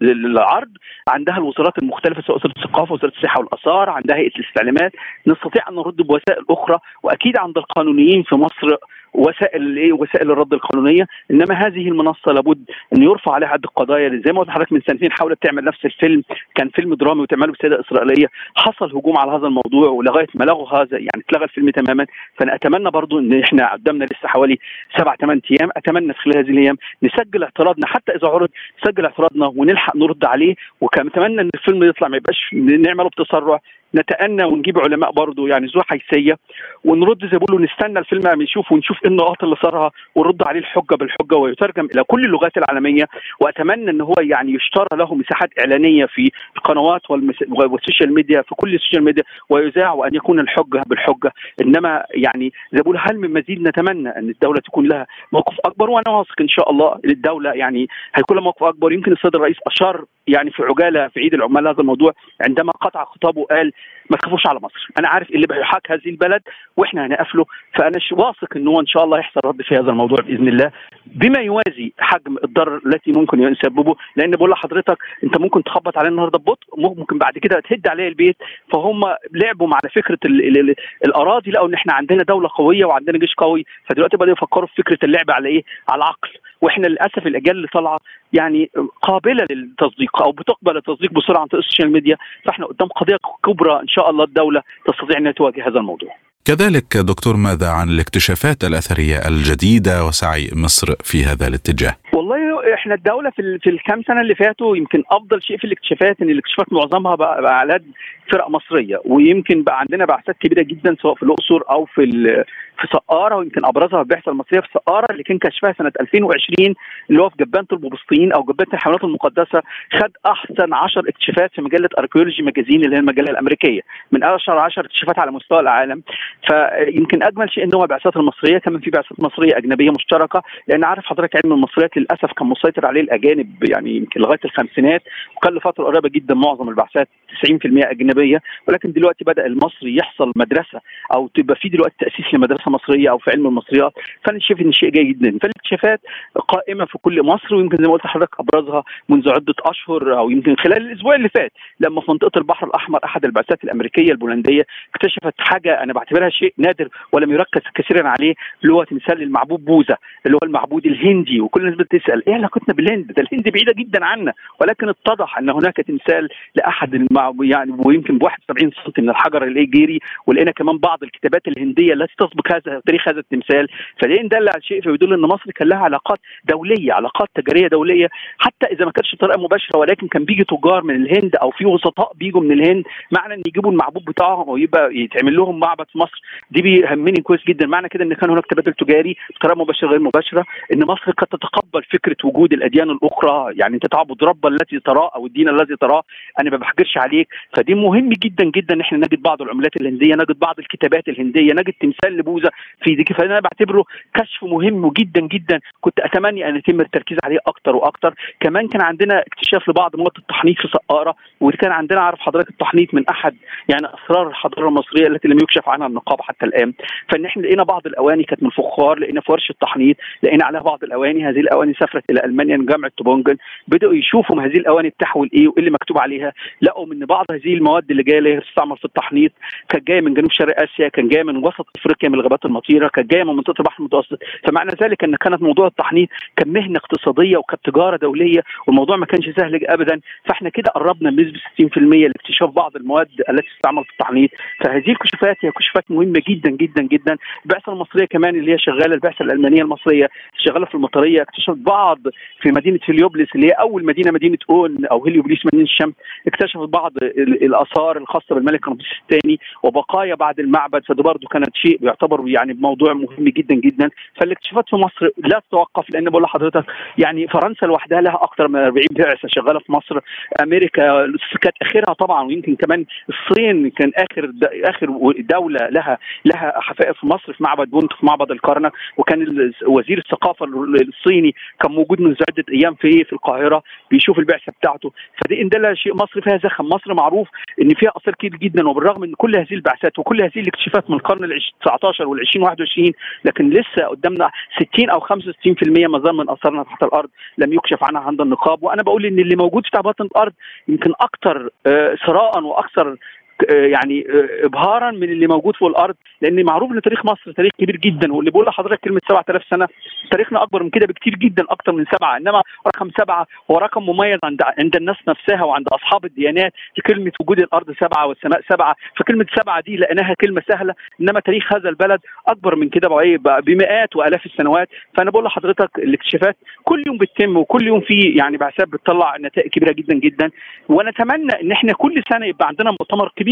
للعرض عندها الوزارات المختلفة سواء وزارة الثقافة وزارة السياحه والآثار عندها هيئه الاستعلامات نستطيع أن نرد بوسائل أخرى وأكيد عند القانونيين في مصر وسائل إيه وسائل الرد القانونية. إنما هذه المنصة لابد إن يرفع عليها عده قضايا زي ما قلت لحضرتك من سنتين حاولت تعمل نفس الفيلم. كان فيلم درامي وتعمله بسيدة إسرائيلية. حصل هجوم على هذا الموضوع ولغاية ما لغوا هذا يعني اتلغى الفيلم تماما. فأنا أتمنى برضو إن إحنا قدامنا لسه حوالي سبع ثمان أيام. أتمنى في خلال هذه الأيام نسجل اعتراضنا. حتى إذا عرض نسجل اعتراضنا ونلحق نرد عليه. وكمان إن الفيلم يطلع ما يبقاش نعمله بتسرع نتأنى ونجيب علماء برضه يعني ذو حيثية ونرد زي بيقولوا نستنى الفيلم يشوف ونشوف إيه النقاط اللي أثارها ونرد عليه الحجة بالحجة ويترجم إلى كل اللغات العالمية. وأتمنى إن هو يعني يشترى له مساحات إعلانية في القنوات والـ social media في كل الـ social media ويذاع وان يكون الحجة بالحجة. إنما يعني زي بيقولوا هل من مزيد نتمنى إن الدولة تكون لها موقف أكبر؟ وأنا واثق إن شاء الله الدولة يعني هيكون لها موقف أكبر. يمكن السيد الرئيس أشار يعني في عجالة في عيد العمال هذا الموضوع عندما قطع خطابه قال ما تخافوش على مصر. أنا عارف اللي بيحاك هذه البلد وإحنا هنقفله. فأنا واثق ان هو إن شاء الله يحصل رد في هذا الموضوع بإذن الله. بما يوازي حجم الضرر التي ممكن يسببه لأن بقول لحضرتك أنت ممكن تخبط عليه النهارده ببطء ممكن بعد كده تهد عليه البيت. فهم لعبوا مع فكرة ال ال ال الأراضي لقوا ان إحنا عندنا دولة قوية وعندنا جيش قوي. فدلوقتي بدأوا يفكروا في فكرة اللعب على إيه؟ على العقل. وإحنا للأسف الأجيال اللي طالعة يعني قابلة للتصديق أو بتقبل التصديق بسرعة عن طريق الـ social media فإحنا قدام قضية كبرى إن شاء الله الدولة تستطيع انها تواجه هذا الموضوع. كذلك دكتور ماذا عن الاكتشافات الأثرية الجديدة وسعي مصر في هذا الاتجاه؟ والله إحنا الدولة في في الكام سنة اللي فاتوا يمكن أفضل شيء في الاكتشافات إن الاكتشافات معظمها بقى, بقى على فرق مصرية ويمكن بقى عندنا بعثات كبيرة جدا سواء في الأقصر أو في في سقارة ويمكن أبرزها البعثه المصرية في سقارة اللي كان كشفها سنة 2020 اللي هو في جبانه البوبسطين أو جبانه الحيوانات المقدسة خد أحسن 10 اكتشافات في مجلة اركيولوجي ماجازين اللي هي المجلة الأمريكية. من أشهر 10 اكتشافات على مستوى العالم. فيمكن أجمل شيء إن هو البعثات المصرية كمان في بعثات مصرية أجنبية مشتركة لأن عارف حضرتك علم المصريات للأسف كان مسيطر عليه الأجانب يعني يمكن لغاية الخمسينات وكان لفترة قريبة جدا معظم البعثات 90% أجنبية. ولكن دلوقتي بدأ المصري يحصل مدرسة أو تبقى في دلوقتي تأسيس لمدرسة مصريه أو في علم المصريات فأنا شايف إن شيء جيد جدا. فالاكتشافات قائمة في كل مصر ويمكن زي ما قلت لحضرتك أبرزها منذ عدة أشهر أو يمكن خلال الأسبوع اللي فات لما في منطقة البحر الأحمر أحد البعثات الأمريكية البولندية اكتشفت حاجة أنا بعتبرها شيء نادر ولم يركز كثيرا عليه اللي هو تمثال المعبود بوذا اللي هو المعبود الهندي. وكل الناس بتسأل إيه علاقتنا بالهند؟ ده الهند بعيدة جدا عنا. ولكن اتضح إن هناك تمثال لأحد. يعني ويمكن ب 71 سم من الحجر الإيجيري ولقينا كمان بعض الكتابات الهندية التي تسبق هذا تاريخ هذا التمثال. فده دل على شيء فيدل ان مصر كان لها علاقات دولية علاقات تجارية دولية. حتى إذا ما كانتش بطريقة مباشرة ولكن كان بيجي تجار من الهند أو في وسطاء بيجوا من الهند معنى إن يجيبوا المعبود بتاعهم أو يبقى يتعمل لهم معبد في مصر. دي بيهمني كويس جدا. معنى كده إن كان هناك تبادل تجاري بطريقة مباشرة غير مباشرة. إن مصر قد تتقبل فكرة وجود الأديان الأخرى. يعني أنت تعبد رب الذي تراه أو الدين الذي تراه. أنا ما بحجرش عليك. فدي مهم جدا جدا إن إحنا نجد بعض العملات الهندية نجد بعض الكتابات الهندية نجد تمثال لبوذا في دي فأنا بعتبره كشف مهم جدا جدا. كنت اتمنى أن يتم التركيز عليه أكتر وأكتر. كمان كان عندنا اكتشاف لبعض مواد التحنيط في سقارة وكان عندنا عارف حضرتك التحنيط من أحد يعني أسرار الحضارة المصرية التي لم يكشف عنها النقابه حتى الآن. فإن إحنا لقينا بعض الأواني كانت من الفخار لقينا في ورشه تحنيط لقينا عليها بعض الأواني. هذه الأواني سافرت إلى ألمانيا من جامعة توبونجن بدأوا يشوفوا هذه الأواني بتحوي إيه وإيه اللي مكتوب عليها. لقوا من بعض هذه المواد اللي جاية اللي تستعمل في التحنيط كانت جاية من جنوب شرق آسيا كان جاية من وسط أفريقيا من الغابات المطيرة كانت جاية من منطقة البحر المتوسط. فمعنى ذلك إن كانت موضوع التحنيط كان مهنه اقتصادية وكانت تجاره دولية والموضوع ما كانش سهل ابدا فإحنا كده قربنا بنسبة 60% لاكتشاف بعض المواد التي تستعمل في التحنيط. فهذه الكشوفات هي كشوفات مهمة جدا جدا جدا. البعثة المصرية كمان اللي هي شغالة البعثة الألمانية المصرية شغالة في المطرية. اكتشفت بعض في مدينة هليوبلس اللي هي أول مدينة مدينة أون أو هليوبلس مدينة الشمس اكتشفت بعض الآثار الخاصة بالملك رمسيس الثاني وبقايا بعد المعبد. فده برضه كانت شيء يعتبر يعني موضوع مهم جدا جدا. فالاكتشافات في مصر لا تتوقف لأن بقول لحضرتك يعني فرنسا لوحدها لها أكثر من 40 بعثة شغالة في مصر. أمريكا كانت اخرها طبعا ويمكن كمان الصين كان آخر آخر دولة لها لها حفائر في مصر في معبد بونت في معبد الكرنك. وكان وزير الثقافة الصيني كان موجود منذ عده أيام في في القاهرة بيشوف البعثة بتاعته. فدي إن دل شيء مصر فيها زخم. مصر معروف إن فيها أثار كتير جدا وبالرغم من كل هذه البعثات وكل هذه الاكتشافات من القرن ال 19 وال 20 21 لكن لسه قدامنا 60 أو 65% ما زال من آثارنا تحت الأرض لم يكشف عنها عند النقاب. وأنا بقول إن اللي موجود في باطن الأرض يمكن أكثر ثراء وأكثر يعني ابهارا من اللي موجود فوق الأرض لأن معروف إن تاريخ مصر تاريخ كبير جدا واللي بقول لحضرتك كلمة 7000 سنة تاريخنا أكبر من كده بكتير جدا أكتر من سبعة إنما رقم سبعة هو رقم مميز عند عند الناس نفسها وعند أصحاب الديانات في كلمة وجود الأرض سبعة والسماء سبعة فكلمة سبعة دي لقيناها كلمة سهلة إنما تاريخ هذا البلد أكبر من كده بمئات وآلاف السنوات. فأنا بقول لحضرتك الاكتشافات كل يوم بتتم وكل يوم في يعني بعثات بتطلع نتائج كبيرة جدا جدا. ونتمنى إن إحنا كل سنة يبقى عندنا مؤتمر كبير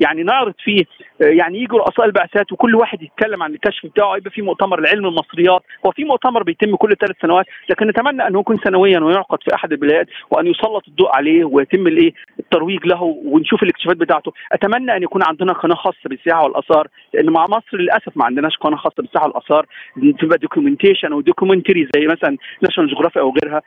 يعني نعرض فيه يعني يجوا رؤساء البعثات وكل واحد يتكلم عن الكشف بتاعه يبقى في مؤتمر لعلم المصريات. هو في مؤتمر بيتم كل ثلاث سنوات لكن نتمنى أنه يكون سنويا ويعقد في أحد البلاد وأن يسلط الضوء عليه ويتم الإيه؟ الترويج له ونشوف الاكتشافات بتاعته. أتمنى أن يكون عندنا قناة خاصة بالسياحة والآثار لأن مع مصر للأسف ما عندناش قناة خاصة بالسياحة والآثار. تبقى documentation أو documentary زي مثلا ناشونال جغرافيا أو غيرها.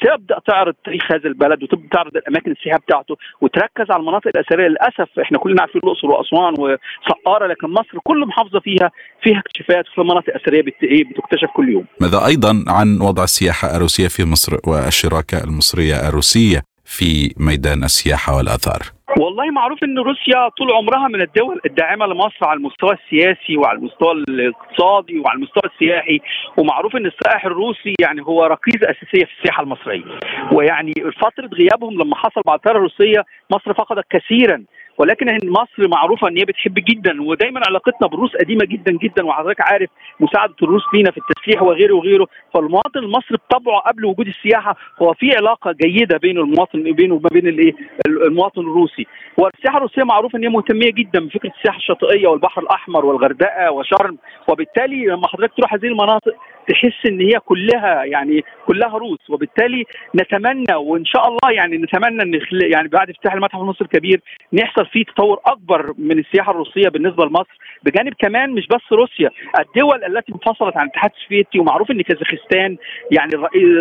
تبدأ تعرض تاريخ هذا البلد وتبدأ تعرض الأماكن السياحية بتاعته وتركز على المناطق الأثرية. للأسف إحنا كلنا عارفين الأقصر وأسوان وسقاره لكن مصر كل محافظه فيها فيها اكتشافات في مناطق اثريه بتكتشف كل يوم. ماذا أيضا عن وضع السياحة الروسية في مصر والشراكة المصرية الروسية في ميدان السياحة والآثار؟ والله معروف إن روسيا طول عمرها من الدول الداعمة لمصر على المستوى السياسي وعلى المستوى الاقتصادي وعلى المستوى السياحي ومعروف إن السائح الروسي يعني هو ركيزة أساسية في السياحة المصرية ويعني فترة غيابهم لما حصل بعد الثورة الروسية مصر فقدت كثيرا ولكن مصر معروفة إن هي بتحب جدا ودايما علاقتنا بالروس قديمة جدا جدا وحضرتك عارف مساعدة الروس لينا في التسليح وغيره وغيره. فالمواطن المصري بطبعه قبل وجود السياحة هو في علاقة جيدة بين المواطن بينه وما بين الايه المواطن الروسي. والسياحة الروسية معروف إن هي مهتمية جدا بفكرة السياحة الشاطئية والبحر الأحمر والغردقة وشرم. وبالتالي لما حضرتك تروح هذه المناطق تحس إن هي كلها يعني كلها روس. وبالتالي نتمنى وإن شاء الله يعني نتمنى إن يعني بعد افتتاح المتحف المصري الكبير نحصل فيه تطور أكبر من السياحة الروسية بالنسبة لمصر. بجانب كمان مش بس روسيا الدول التي انفصلت عن الاتحاد السوفيتي ومعروف إن كازاخستان يعني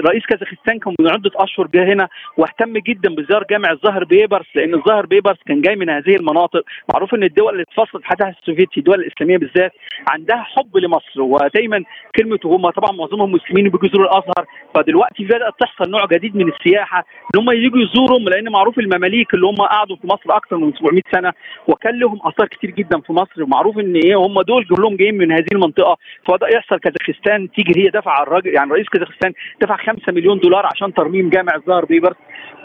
رئيس كازاخستان كان من عدة أشهر جه هنا واهتم جدا بزيارة جامع الظاهر بيبرس لأن الظاهر بيبرس كان جاي من هذه المناطق. معروف إن الدول اللي اتفصلت الاتحاد السوفيتي الدول الإسلامية بالذات عندها حب لمصر ودايما كلمة هم طبعا معظمهم مسلمين وبيجوا الأزهر. فدلوقتي بدات تحصل نوع جديد من السياحة إن هم يجوا يزورهم لأن معروف المماليك اللي هم قعدوا في مصر أكثر من 700 سنة وكان لهم آثار كتير جدا في مصر. ومعروف إن إيه هم دول كلهم جايين من هذه المنطقة. فبدأ يحصل كازاخستان تيجي هي دفع الراجل يعني رئيس كازاخستان دفع 5 مليون دولار عشان ترميم جامع الظاهر بيبرس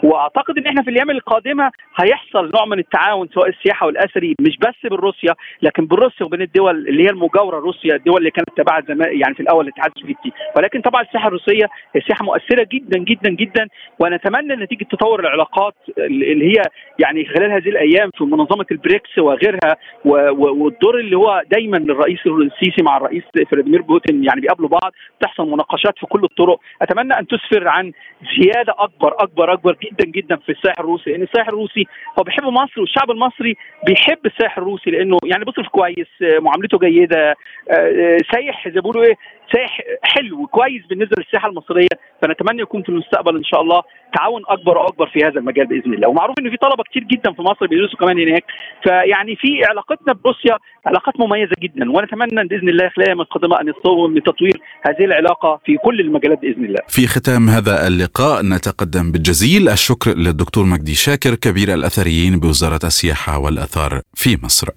واعتقد ان إحنا في الأيام القادمه هيحصل نوع من التعاون سواء السياحه والاثري مش بس بروسيا لكن بروسيا وبين الدول اللي هي المجاوره روسيا الدول اللي كانت تبع زمان يعني في الأول الاتحاد السوفيتي. ولكن طبعا السياحة الروسية هي سياحه مؤثرة جدا جدا جدا. ونتمنى نتيجة تطور العلاقات اللي هي يعني خلال هذه الأيام في منظمة البريكس وغيرها والدور اللي هو دايما الرئيس السيسي مع الرئيس فلاديمير بوتين يعني بيقابلوا بعض تحصل مناقشات في كل الطرق. أتمنى أن تسفر عن زيادة أكبر أكبر أكبر جدا جدا في السائح الروسي لأن السائح الروسي هو بيحب مصر والشعب المصري بيحب السائح الروسي لأنه يعني بيصرف كويس معاملته جيدة سايح زي بيقولوا إيه سايح حلو كويس بالنسبة للسياحه المصرية. فنتمنى يكون في المستقبل إن شاء الله تعاون أكبر وأكبر في هذا المجال بإذن الله. ومعروف ان في طلبة كتير جدا في مصر بيدرسوا كمان هناك. فيعني في علاقتنا بروسيا علاقات مميزة جدا ونتمنى بإذن الله خلال الأيام القادمه أن يتطور من تطوير هذه العلاقة في كل المجالات بإذن الله. في ختام هذا اللقاء نتقدم بالجزيل. الشكر للدكتور مجدي شاكر كبير الأثريين بوزارة السياحة والآثار في مصر.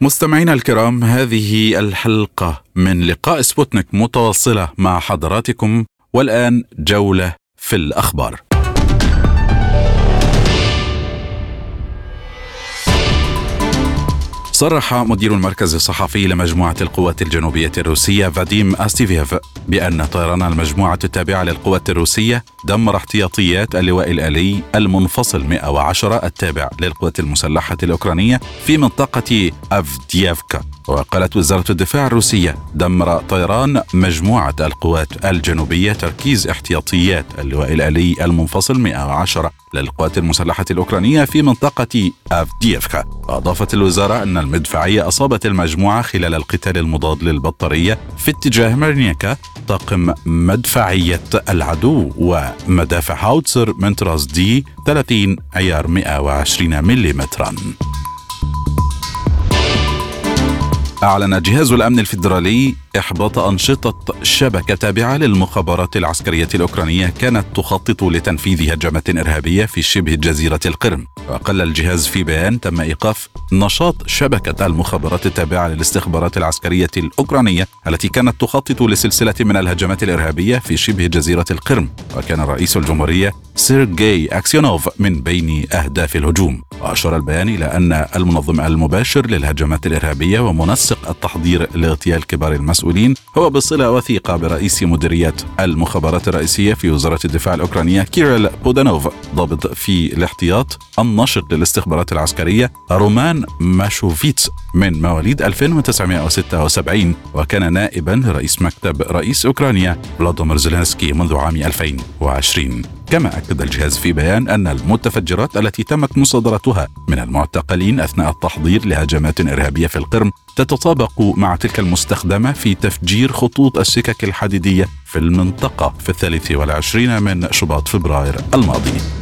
مستمعينا الكرام هذه الحلقة من لقاء سبوتنيك متواصلة مع حضراتكم والآن جولة في الأخبار. صرح مدير المركز الصحفي لمجموعة القوات الجنوبية الروسية فاديم أستيفيف بأن طيران المجموعة التابعة للقوات الروسية دمر احتياطيات اللواء الآلي المنفصل 110 التابع للقوات المسلحة الأوكرانية في منطقة أفدييفكا. وقالت وزارة الدفاع الروسية دمر طيران مجموعة القوات الجنوبية تركيز احتياطيات اللواء الآلي المنفصل 110 للقوات المسلحة الأوكرانية في منطقة أفدييفكا. وأضافت الوزارة أن المدفعية أصابت المجموعة خلال القتال المضاد للبطارية في اتجاه مرنيكا طاقم مدفعية العدو ومدافع هاوتسر من طراز دي 30 عيار 120 ملم أعلن جهاز الأمن الفيدرالي إحباط أنشطة شبكة تابعة للمخابرات العسكرية الأوكرانية كانت تخطط لتنفيذ هجمات إرهابية في شبه جزيرة القرم وقال الجهاز في بيان تم إيقاف نشاط شبكة المخابرات التابعة للاستخبارات العسكرية الأوكرانية التي كانت تخطط لسلسلة من الهجمات الإرهابية في شبه جزيرة القرم وكان رئيس الجمهورية سيرجي أكسيونوف من بين أهداف الهجوم. وأشار البيان إلى أن المنظم المباشر للهجمات الإرهابية ومنسق التحضير لاغتيال كبار المسؤولين هو بصلة وثيقة برئيس مديرية المخابرات الرئيسية في وزارة الدفاع الأوكرانية كيريل بودانوف ضابط في الاحتياط الناشط للاستخبارات العسكرية رومان ماشوفيتس من مواليد 1976 وكان نائبا لرئيس مكتب رئيس أوكرانيا فلاديمير زيلينسكي منذ عام 2020 كما أكد الجهاز في بيان أن المتفجرات التي تمت مصادرتها من المعتقلين أثناء التحضير لهجمات إرهابية في القرم تتطابق مع تلك المستخدمة في تفجير خطوط السكك الحديدية في المنطقة في الثالث والعشرين من شباط فبراير الماضي.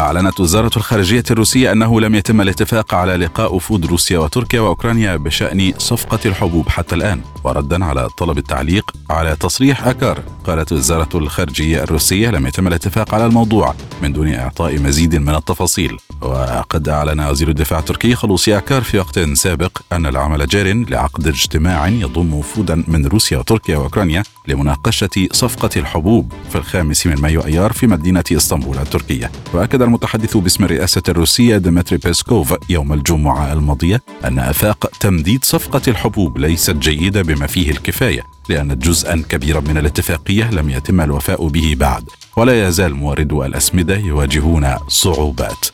أعلنت وزارة الخارجية الروسية أنه لم يتم الاتفاق على لقاء وفود روسيا وتركيا وأوكرانيا بشأن صفقة الحبوب حتى الآن وردا على طلب التعليق على تصريح أكار. قالت وزارة الخارجية الروسية لم يتم الاتفاق على الموضوع من دون إعطاء مزيد من التفاصيل. وقد أعلن وزير الدفاع التركي خلوصي أكار في وقت سابق أن العمل جار لعقد اجتماع يضم وفودا من روسيا وتركيا وأوكرانيا لمناقشة صفقة الحبوب في الخامس من مايو أيار في مدينة إسطنبول التركية. وأكد المتحدث باسم الرئاسة الروسية ديمتري بيسكوف يوم الجمعة الماضية أن آفاق تمديد صفقة الحبوب ليست جيدة بما فيه الكفاية لأن جزءا كبيرا من الاتفاقية لم يتم الوفاء به بعد ولا يزال موردو الأسمدة يواجهون صعوبات.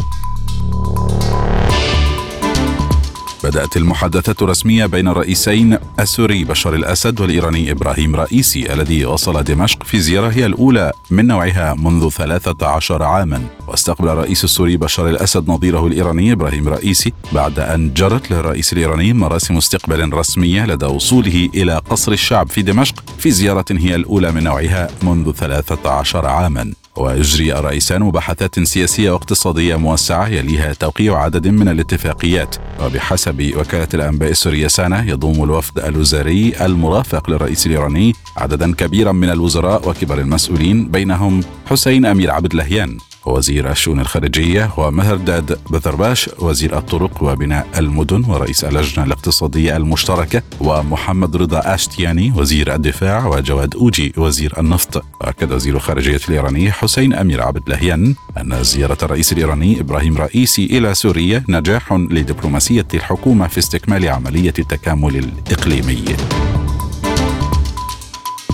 بدأت المحادثات الرسمية بين الرئيسين السوري بشار الأسد والإيراني إبراهيم رئيسي الذي وصل دمشق في زيارة هي الأولى من نوعها منذ 13 عاما. واستقبل الرئيس السوري بشار الأسد نظيره الإيراني إبراهيم رئيسي بعد أن جرت للرئيس الإيراني مراسم استقبال رسمية لدى وصوله إلى قصر الشعب في دمشق في زيارة هي الأولى من نوعها منذ 13 عاما. ويجري الرئيسان مباحثات سياسية واقتصادية موسعة يليها توقيع عدد من الاتفاقيات. وبحسب وكالة الأنباء السورية سانا يضم الوفد الوزاري المرافق للرئيس الإيراني عددا كبيرا من الوزراء وكبار المسؤولين بينهم حسين أمير عبد لهيان وزير الشؤون الخارجية ومهرداد بذرباش وزير الطرق وبناء المدن ورئيس اللجنة الاقتصادية المشتركة ومحمد رضا آشتياني وزير الدفاع وجواد أوجي وزير النفط. وأكد وزير الخارجية الإيراني حسين أمير عبد لهيان أن زيارة الرئيس الإيراني إبراهيم رئيسي إلى سوريا نجاح لدبلوماسية الحكومة في استكمال عملية التكامل الإقليمي.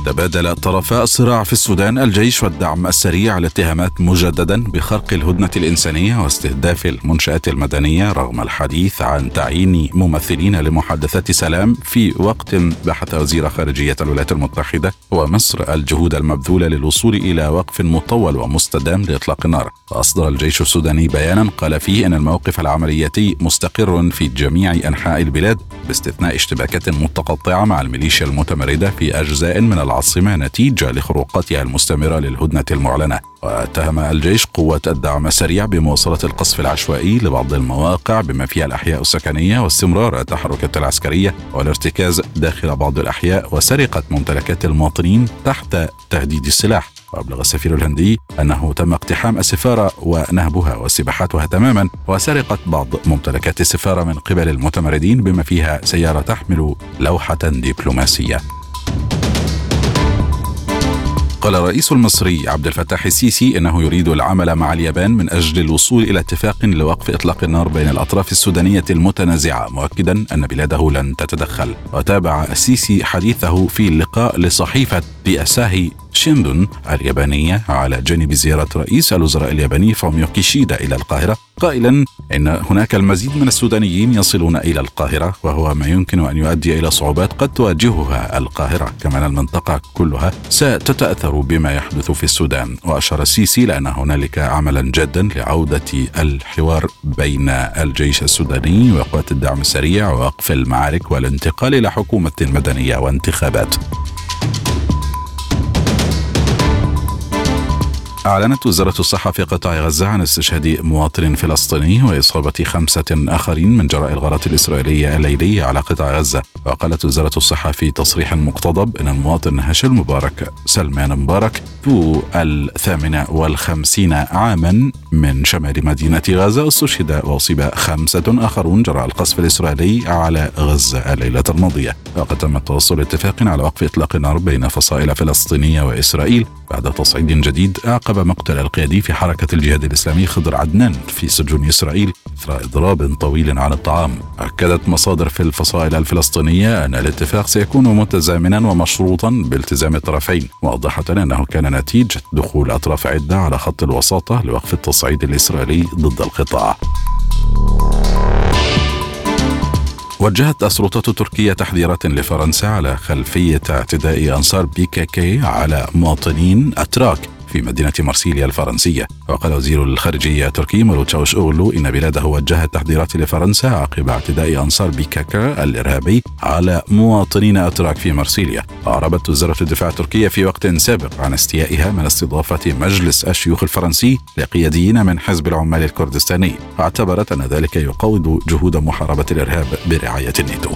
تبادل الطرفا الصراع في السودان الجيش والدعم السريع الاتهامات مجددا بخرق الهدنة الإنسانية واستهداف المنشآت المدنية رغم الحديث عن تعيين ممثلين لمحادثات سلام في وقت بحث وزير خارجية الولايات المتحدة ومصر الجهود المبذولة للوصول إلى وقف مطول ومستدام لإطلاق النار. واصدر الجيش السوداني بيانا قال فيه إن الموقف العملياتي مستقر في جميع أنحاء البلاد باستثناء اشتباكات متقطعة مع الميليشيا المتمردة في أجزاء من العاصمة نتيجة لخروقاتها المستمرة للهدنة المعلنة. واتهم الجيش قوة الدعم السريع بمواصلة القصف العشوائي لبعض المواقع بما فيها الأحياء السكنية واستمرار التحركات العسكرية والارتكاز داخل بعض الأحياء وسرقة ممتلكات المواطنين تحت تهديد السلاح. وأبلغ السفير الهندي أنه تم اقتحام السفارة ونهبها واستباحتها تماما وسرقة بعض ممتلكات السفارة من قبل المتمردين بما فيها سيارة تحمل لوحة دبلوماسية. قال الرئيس المصري عبد الفتاح السيسي إنه يريد العمل مع اليابان من أجل الوصول إلى اتفاق لوقف إطلاق النار بين الأطراف السودانية المتنازعة مؤكدا أن بلاده لن تتدخل. وتابع السيسي حديثه في اللقاء لصحيفة بياساهي شيندون اليابانية على جانب زيارة رئيس الوزراء الياباني فوميو كيشيدا إلى القاهرة قائلا إن هناك المزيد من السودانيين يصلون إلى القاهرة وهو ما يمكن أن يؤدي إلى صعوبات قد تواجهها القاهرة كما أن المنطقة كلها ستتأثر بما يحدث في السودان. وأشار السيسي لأن هنالك عملا جادا لعودة الحوار بين الجيش السوداني وقوات الدعم السريع ووقف المعارك والانتقال إلى حكومة مدنية وانتخابات. أعلنت وزارة الصحة في قطاع غزة عن استشهاد مواطن فلسطيني وإصابة خمسة آخرين من جراء الغارات الإسرائيلية الليلية على قطاع غزة. وقالت وزارة الصحة في تصريح مقتضب أن المواطن هشل مبارك سلمان مبارك ذو الثامنة والخمسين عاما من شمال مدينة غزة. استشهد وأصيب خمسة آخرون جراء القصف الإسرائيلي على غزة الليلة الماضية. وقد تم التوصل اتفاق على وقف إطلاق النار بين فصائل فلسطينية وإسرائيل بعد تصعيد جديد أعقب مقتل القيادي في حركة الجهاد الإسلامي خضر عدنان في سجون إسرائيل إثر إضراب طويل عن الطعام. أكدت مصادر في الفصائل الفلسطينية أن الاتفاق سيكون متزامنا ومشروطا بالتزام الطرفين موضحة أنه كان نتيجة دخول أطراف عدة على خط الوساطة لوقف التصعيد الإسرائيلي ضد القطاع. وجهت السلطات التركية تحذيرات لفرنسا على خلفية اعتداء أنصار بي كي كي على مواطنين أتراك. في مدينة مرسيليا الفرنسية. وقال وزير الخارجية التركي مولوتشاوش أوغلو إن بلاده وجهت تحذيرات لفرنسا عقب اعتداء أنصار بيكاكا الإرهابي على مواطنين أتراك في مرسيليا أعربت وزارة الدفاع التركية في وقت سابق عن استيائها من استضافة مجلس الشيوخ الفرنسي لقياديين من حزب العمال الكردستاني. واعتبرت أن ذلك يقوض جهود محاربة الإرهاب برعاية الناتو.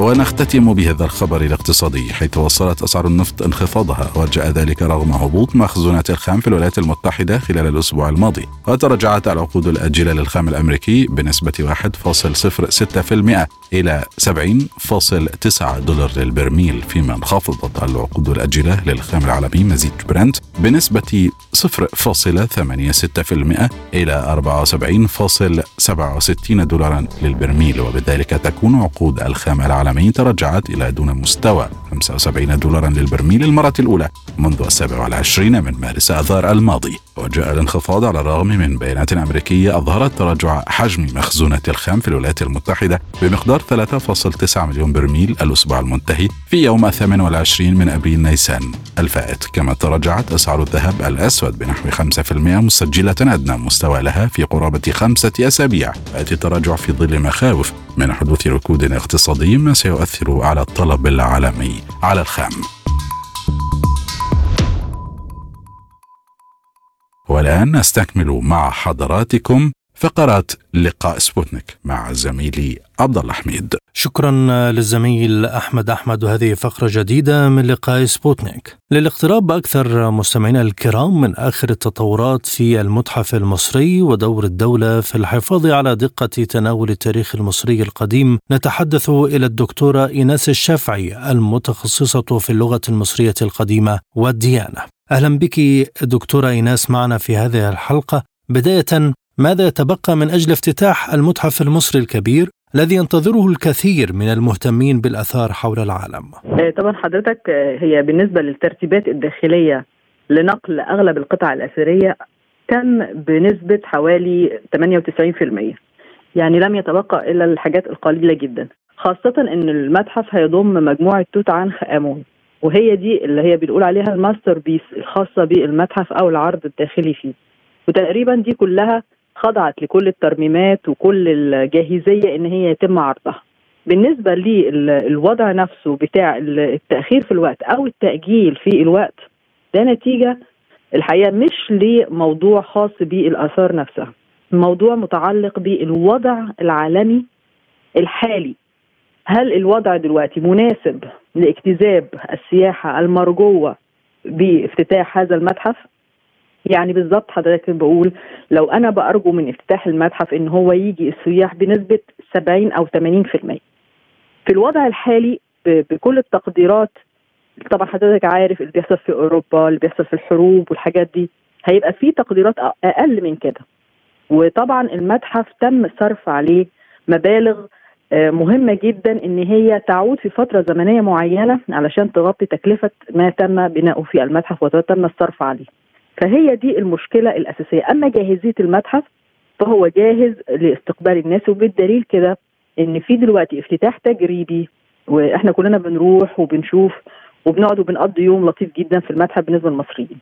ونختتم بهذا الخبر الاقتصادي حيث وصلت أسعار النفط انخفاضها وجاء ذلك رغم هبوط مخزونات الخام في الولايات المتحدة خلال الأسبوع الماضي. وتراجعت العقود الآجلة للخام الأمريكي بنسبة 1.06% إلى 70.9 دولار للبرميل فيما انخفضت العقود الآجلة للخام العالمي مزيج برنت بنسبة 0.86% إلى 74.67 دولارا للبرميل وبذلك تكون عقود الخام العالمي تراجعت إلى دون مستوى. 75 دولارا للبرميل المرة الأولى منذ السابع والعشرين من مارس آذار الماضي. وجاء الانخفاض على الرغم من بيانات أمريكية أظهرت تراجع حجم مخزونات الخام في الولايات المتحدة بمقدار 3.9 مليون برميل الأسبوع المنتهي في يوم 28 من أبريل نيسان. الفائت كما تراجعت أسعار الذهب الأسود بنحو 5% مسجلة أدنى مستوى لها في قرابة خمسة أسابيع. يأتي التراجع في ظل مخاوف من حدوث ركود اقتصادي ما سيؤثر على الطلب العالمي. على الخام. والآن نستكمل مع حضراتكم فقرات لقاء سبوتنيك مع زميلي عبد الله حميد. شكرا للزميل أحمد أحمد وهذه فقرة جديدة من لقاء سبوتنيك. للاقتراب أكثر مستمعينا الكرام من آخر التطورات في المتحف المصري ودور الدولة في الحفاظ على دقة تناول التاريخ المصري القديم نتحدث إلى الدكتورة إيناس الشافعي المتخصصة في اللغة المصرية القديمة والديانة. أهلا بك دكتورة إيناس معنا في هذه الحلقة. بداية ماذا يتبقى من أجل افتتاح المتحف المصري الكبير الذي ينتظره الكثير من المهتمين بالآثار حول العالم؟ آه، طبعا حضرتك آه، هي بالنسبة للترتيبات الداخلية لنقل أغلب القطع الأثرية تم بنسبة حوالي 98% يعني لم يتبقى إلا الحاجات القليلة جدا. خاصة أن المتحف هيضم مجموعة توت عنخ آمون وهي دي اللي هي بنقول عليها ال master piece الخاصة بالمتحف أو العرض الداخلي فيه. وتقريبا دي كلها خضعت لكل الترميمات وكل الجاهزية إن هي يتم عرضها. بالنسبة للوضع نفسه بتاع التأخير في الوقت أو التأجيل في الوقت ده نتيجة الحقيقة مش لموضوع خاص بالآثار نفسها. موضوع متعلق بالوضع العالمي الحالي هل الوضع دلوقتي مناسب لاجتذاب السياحة المرجوة بافتتاح هذا المتحف يعني بالظبط حضرتك بقول لو أنا بأرجو من افتتاح المتحف إن هو يجي السياح بنسبة 70 أو 80% في الوضع الحالي بكل التقديرات طبعا حضرتك عارف اللي بيحصل في أوروبا اللي بيحصل في الحروب والحاجات دي هيبقى في تقديرات أقل من كده. وطبعا المتحف تم صرف عليه مبالغ آه، مهمة جدا إن هي تعود في فترة زمنية معينة علشان تغطي تكلفة ما تم بناؤه في المتحف وتم الصرف عليه. فهي دي المشكلة الأساسية أما جاهزية المتحف فهو جاهز لاستقبال الناس وبالدليل كده إن في دلوقتي افتتاح تجريبي وإحنا كلنا بنروح وبنشوف وبنقعد وبنقضي يوم لطيف جدا في المتحف بالنسبة للمصريين.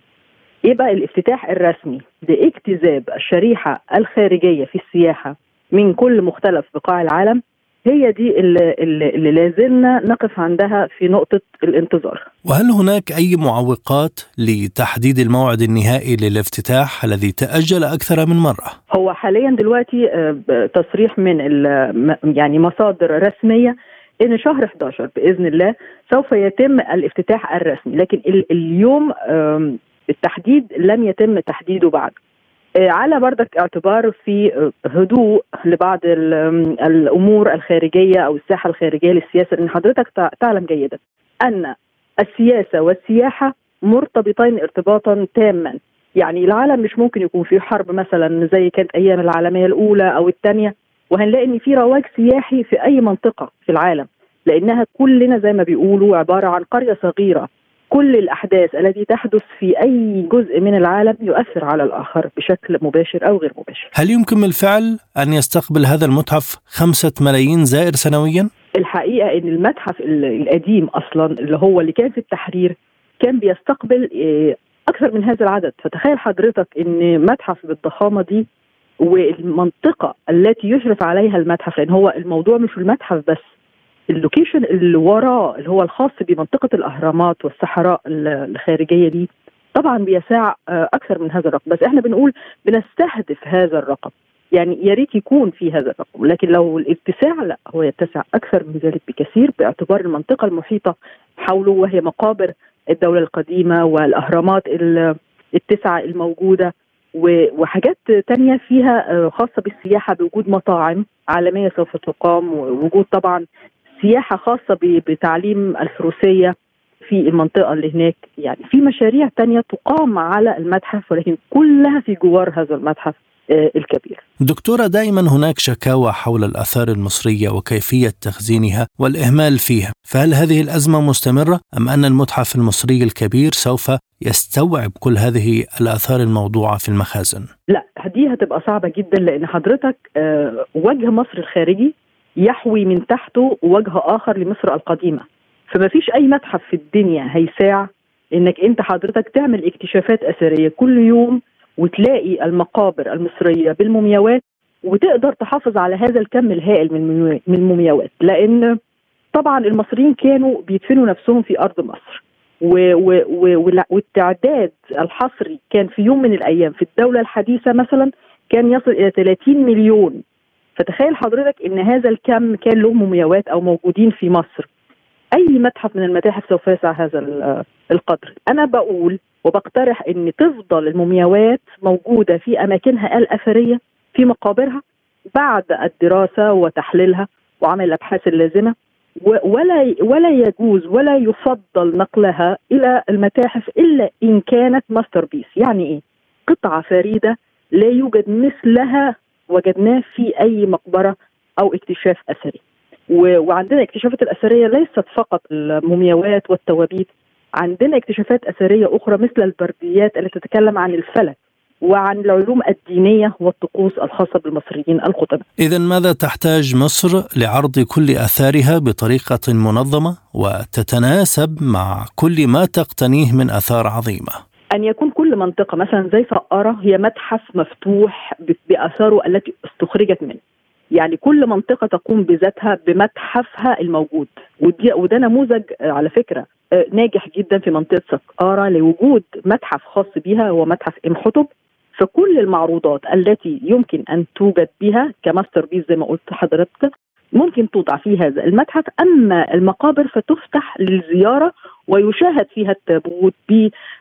إيه بقى الافتتاح الرسمي لاجتذاب الشريحة الخارجية في السياحة من كل مختلف بقاع العالم هي دي اللي, اللي لازلنا نقف عندها في نقطة الانتظار وهل هناك أي معوقات لتحديد الموعد النهائي للافتتاح الذي تأجل أكثر من مرة؟ هو حاليا دلوقتي آه، تصريح من يعني مصادر رسمية إن شهر 11 بإذن الله سوف يتم الافتتاح الرسمي لكن اليوم بالتحديد لم يتم تحديده بعد على بردك اعتبار في آه، هدوء لبعض الأمور الخارجية أو الساحة الخارجية للسياسة لأن حضرتك تعلم جيدا أن السياسة والسياحة مرتبطين ارتباطا تاما. يعني العالم مش ممكن يكون في حرب مثلا زي كانت أيام العالمية الأولى أو الثانية وهنلاقي إن في رواج سياحي في أي منطقة في العالم لأنها كلنا زي ما بيقولوا عبارة عن قرية صغيرة. كل الأحداث التي تحدث في أي جزء من العالم يؤثر على الآخر بشكل مباشر أو غير مباشر. هل يمكن بالفعل أن يستقبل هذا المتحف خمسة ملايين زائر سنويا؟ الحقيقة إن المتحف القديم أصلا اللي هو اللي كان في التحرير كان بيستقبل آه، أكثر من هذا العدد، فتخيل حضرتك إن متحف بالضخامة دي والمنطقة التي يشرف عليها المتحف لأن هو الموضوع مش المتحف بس اللوكيشن اللي وراه اللي هو الخاص بمنطقة الأهرامات والصحراء الخارجية دي طبعا بيساع آه، أكثر من هذا الرقم. بس إحنا بنقول بنستهدف هذا الرقم. يعني يا ريت يكون في هذا الرقم. لكن لو الاتساع لا هو يتسع أكثر من ذلك بكثير باعتبار المنطقة المحيطة حوله وهي مقابر الدولة القديمة والأهرامات التسعة الموجودة وحاجات تانية فيها آه، خاصة بالسياحة بوجود مطاعم عالمية سوف تقام ووجود طبعا سياحة خاصة بتعليم الفروسية في المنطقة اللي هناك. يعني في مشاريع تانية تقام على المتحف ولكن كلها في جوار هذا المتحف آه، الكبير. دكتورة دائما هناك شكاوى حول الآثار المصرية وكيفية تخزينها والإهمال فيها. فهل هذه الأزمة مستمرة أم أن المتحف المصري الكبير سوف يستوعب كل هذه الآثار الموضوعة في المخازن؟ لا دي هتبقى صعبة جدا لأن حضرتك آه، وجه مصر الخارجي يحوي من تحته وجه آخر لمصر القديمة. فما فيش أي متحف في الدنيا هيساع إنك أنت حضرتك تعمل اكتشافات أثرية كل يوم وتلاقي المقابر المصرية بالمومياوات وتقدر تحافظ على هذا الكم الهائل من المومياوات. لأن طبعا المصريين كانوا بيدفنوا نفسهم في أرض مصر. و و و والتعداد الحصري كان في يوم من الأيام في الدولة الحديثة مثلا كان يصل إلى 30 مليون فتخيل حضرتك إن هذا الكم كان له مومياوات أو موجودين في مصر. أي متحف من المتاحف سوف يسع هذا القدر؟ أنا بقول وبقترح إن تفضل المومياوات موجودة في أماكنها الأثرية في مقابرها بعد الدراسة وتحليلها وعمل الأبحاث اللازمة ولا ولا يجوز ولا يفضل نقلها إلى المتاحف إلا إن كانت master piece. يعني إيه؟ قطعة فريدة لا يوجد مثلها وجدناه في أي مقبرة أو اكتشاف أثري وعندنا اكتشافات الأثرية ليست فقط المومياوات والتوابيت عندنا اكتشافات أثرية أخرى مثل البرديات التي تتكلم عن الفلك وعن العلوم الدينية والطقوس الخاصة بالمصريين القدماء. اذا ماذا تحتاج مصر لعرض كل آثارها بطريقة منظمة وتتناسب مع كل ما تقتنيه من آثار عظيمة؟ أن يكون كل منطقة مثلا زي سقاره هي متحف مفتوح بآثاره التي استخرجت منه. يعني كل منطقة تقوم بذاتها بمتحفها الموجود. ودي وده نموذج آه، على فكرة آه، ناجح جدا في منطقة سقارة لوجود متحف خاص بها هو متحف إم حطب. فكل المعروضات التي يمكن أن توجد بها كماستر بيس زي ما قلت لحضرتك ممكن توضع في هذا المتحف أما المقابر فتفتح للزيارة ويشاهد فيها التابوت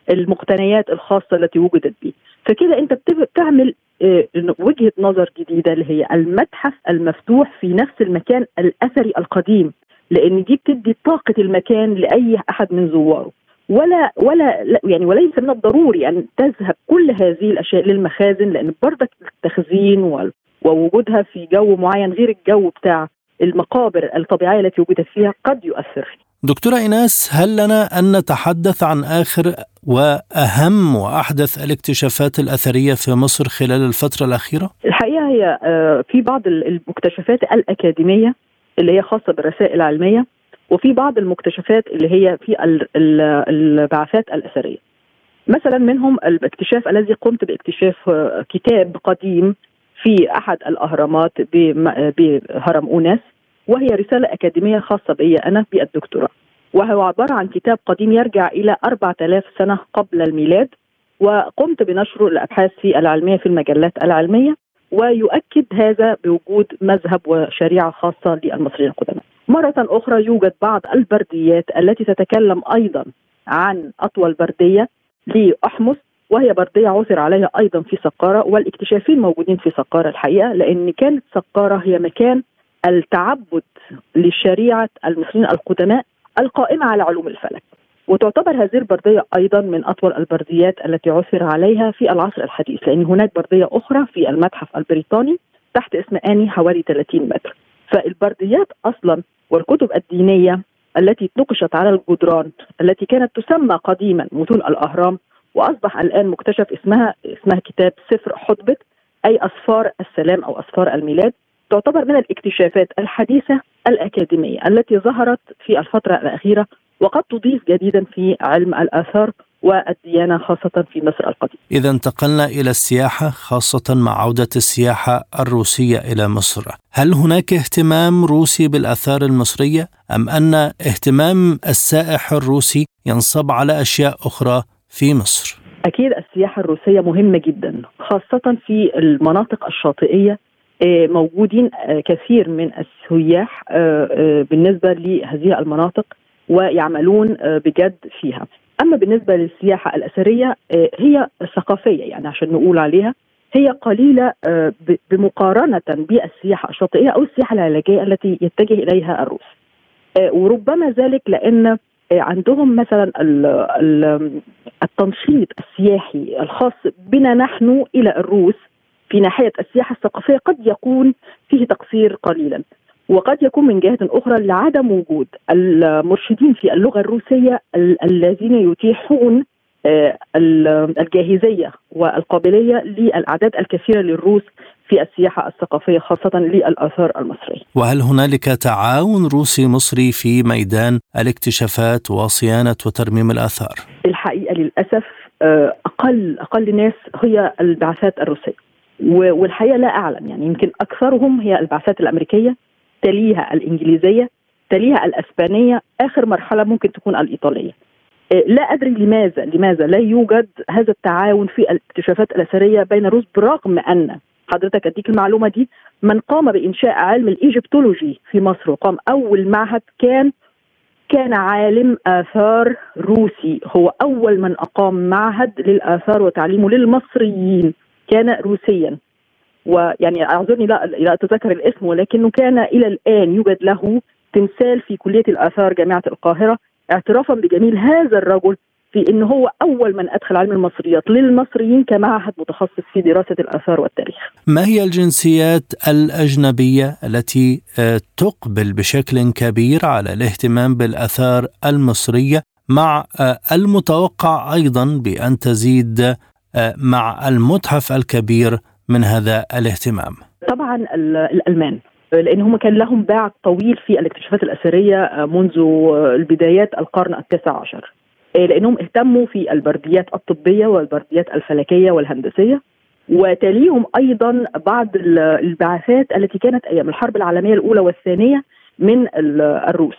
بالمقتنيات الخاصة التي وجدت به. فكده أنت بتعمل آه، وجهة نظر جديدة اللي هي المتحف المفتوح في نفس المكان الأثري القديم لأن دي بتدي طاقة المكان لأي أحد من زواره. ولا ولا يعني وليس من الضروري أن تذهب كل هذه الأشياء للمخازن لأن بردك التخزين ووجودها في جو معين غير الجو بتاع المقابر الطبيعية التي وجدت فيها قد يؤثر دكتورة إيناس هل لنا أن نتحدث عن آخر وأهم وأحدث الاكتشافات الأثرية في مصر خلال الفترة الأخيرة؟ الحقيقة هي آه، في بعض المكتشفات الأكاديمية اللي هي خاصة بالرسائل العلمية وفي بعض المكتشفات اللي هي في البعثات الأثرية مثلا منهم الاكتشاف الذي قمت باكتشاف آه، كتاب قديم في أحد الأهرامات بهرم أوناس وهي رسالة أكاديمية خاصة بي أنا بالدكتوراه. وهو عبارة عن كتاب قديم يرجع إلى 4000 سنة قبل الميلاد وقمت بنشره الأبحاث في العلمية في المجلات العلمية ويؤكد هذا بوجود مذهب وشريعة خاصة للمصريين القدماء. مرة أخرى يوجد بعض البرديات التي تتكلم أيضا عن أطول بردية لأحمس وهي بردية عثر عليها أيضا في سقارة والاكتشافين موجودين في سقارة الحقيقة لأن كانت سقارة هي مكان التعبد لشريعة المصريين القدماء القائمة على علوم الفلك. وتعتبر هذه البردية أيضا من أطول البرديات التي عثر عليها في العصر الحديث لأن هناك بردية أخرى في المتحف البريطاني تحت اسم آني حوالي 30 متر. فالبرديات أصلا والكتب الدينية التي نقشت على الجدران التي كانت تسمى قديما متون الأهرام وأصبح الآن مكتشف اسمها اسمها كتاب سفر حطبت أي أسفار السلام أو أسفار الميلاد تعتبر من الاكتشافات الحديثة الأكاديمية التي ظهرت في الفترة الأخيرة وقد تضيف جديدا في علم الآثار والديانة خاصة في مصر القديمة. إذا انتقلنا إلى السياحة خاصة مع عودة السياحة الروسية إلى مصر. هل هناك اهتمام روسي بالآثار المصرية؟ أم أن اهتمام السائح الروسي ينصب على أشياء أخرى في مصر؟ أكيد السياحة الروسية مهمة جدا خاصة في المناطق الشاطئية. آه، موجودين آه، كثير من السياح آه، بالنسبة لهذه المناطق ويعملون بجد فيها. أما بالنسبة للسياحة الأثرية هي ثقافية يعني عشان نقول عليها هي قليلة بمقارنة بالسياحة الشاطئية أو السياحة العلاجية التي يتجه إليها الروس. وربما ذلك لأن عندهم مثلا التنشيط السياحي الخاص بنا نحن إلى الروس في ناحية السياحة الثقافية قد يكون فيه تقصير قليلا. وقد يكون من جهة أخرى لعدم وجود المرشدين في اللغة الروسية الذين يتيحون آه، الجاهزية والقابلية للأعداد الكثيرة للروس في السياحة الثقافية خاصة للآثار المصرية. وهل هنالك تعاون روسي مصري في ميدان الاكتشافات وصيانة وترميم الآثار؟ الحقيقة للأسف آه، أقل أقل ناس هي البعثات الروسية والحقيقة لا أعلم يعني يمكن أكثرهم هي البعثات الأمريكية تليها الإنجليزية تليها الأسبانية آخر مرحلة ممكن تكون الإيطالية. آه، لا أدري لماذا لماذا لا يوجد هذا التعاون في الاكتشافات الأثرية بين الروس برغم أن حضرتك أديك المعلومة دي. من قام بإنشاء علم الإيجيبتولوجي في مصر وقام أول معهد كان كان عالم آثار روسي. هو أول من أقام معهد للآثار وتعليمه للمصريين. كان روسيا. ويعني أعذرني لا لا أتذكر الاسم ولكنه كان إلى الآن يوجد له تمثال في كلية الآثار جامعة القاهرة. اعترافا بجميل هذا الرجل في إن هو أول من أدخل علم المصريات للمصريين كمعهد متخصص في دراسة الآثار والتاريخ. ما هي الجنسيات الأجنبية التي آه، تقبل بشكل كبير على الاهتمام بالآثار المصرية مع آه، المتوقع أيضا بأن تزيد آه، مع المتحف الكبير من هذا الاهتمام؟ طبعا الألمان لأن هم كان لهم باع طويل في الاكتشافات الأثرية منذ البدايات القرن التاسع عشر لأنهم اهتموا في البرديات الطبية والبرديات الفلكية والهندسية. وتليهم أيضا بعض البعثات التي كانت أيام الحرب العالمية الأولى والثانية من الروس.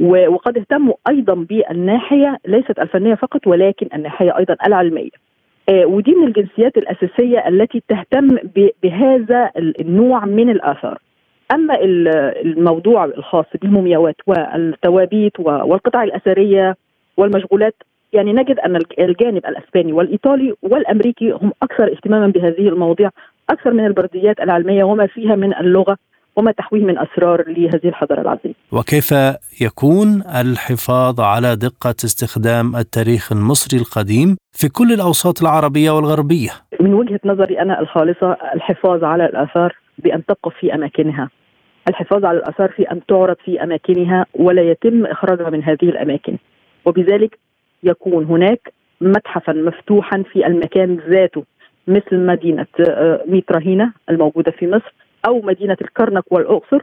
وقد اهتموا أيضا بالناحية ليست الفنية فقط ولكن الناحية أيضا العلمية. آه، ودي من الجنسيات الأساسية التي تهتم بهذا النوع من الآثار. أما الموضوع الخاص بالمومياوات والتوابيت والقطع الأثرية والمشغولات يعني نجد أن الجانب الأسباني والإيطالي والأمريكي هم أكثر اهتماما بهذه المواضيع أكثر من البرديات العلميه وما فيها من اللغة وما تحويه من أسرار لهذه الحضارة العظيمة. وكيف يكون الحفاظ على دقة استخدام التاريخ المصري القديم في كل الأوساط العربية والغربية؟ من وجهة نظري أنا الخالصة الحفاظ على الآثار بأن تقف في أماكنها. الحفاظ على الآثار في أن تعرض في أماكنها ولا يتم إخراجها من هذه الأماكن. وبذلك يكون هناك متحفا مفتوحا في المكان ذاته مثل مدينة آه، ميتراهينا الموجودة في مصر أو مدينة الكرنك والأقصر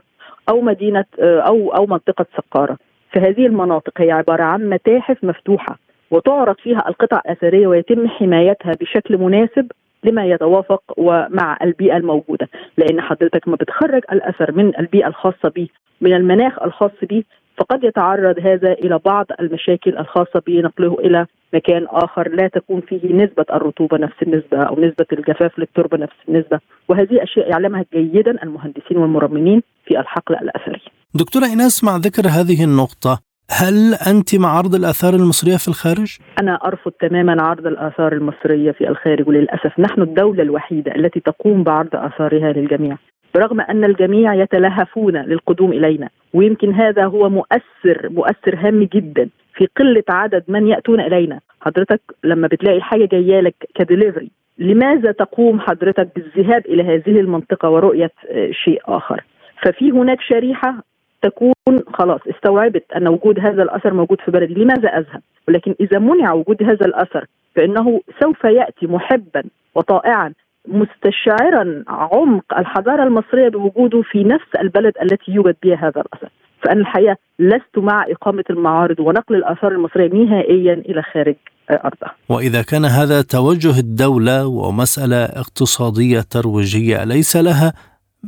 أو مدينة آه، أو أو منطقة سقارة. فهذه المناطق هي عبارة عن متاحف مفتوحة وتعرض فيها القطع الأثرية ويتم حمايتها بشكل مناسب لما يتوافق ومع البيئة الموجودة. لأن حضرتك ما بتخرج الأثر من البيئة الخاصة به من المناخ الخاص به فقد يتعرض هذا إلى بعض المشاكل الخاصة بنقله إلى مكان آخر لا تكون فيه نسبة الرطوبة نفس النسبة أو نسبة الجفاف للتربة نفس النسبة وهذه أشياء يعلمها جيدا المهندسين والمرممين في الحقل الأثري. دكتورة إيناس مع ذكر هذه النقطة هل أنت مع عرض الآثار المصرية في الخارج؟ أنا أرفض تماما عرض الآثار المصرية في الخارج وللأسف نحن الدولة الوحيدة التي تقوم بعرض آثارها للجميع برغم أن الجميع يتلهفون للقدوم إلينا ويمكن هذا هو مؤثر مؤثر هام جدا في قلة عدد من يأتون إلينا حضرتك لما بتلاقي الحاجة جاية لك كدليفري لماذا تقوم حضرتك بالذهاب إلى هذه المنطقة ورؤية شيء آخر ففي هناك شريحة تكون خلاص استوعبت أن وجود هذا الأثر موجود في بلدي، لماذا أذهب؟ ولكن إذا منع وجود هذا الأثر فإنه سوف يأتي محبا وطائعا مستشعرا عمق الحضارة المصرية بوجوده في نفس البلد التي يوجد بها هذا الأثر. فأنا الحقيقة لست مع إقامة المعارض ونقل الآثار المصرية نهائيا إلى خارج أرضها. وإذا كان هذا توجه الدولة ومسألة اقتصادية ترويجية ليس لها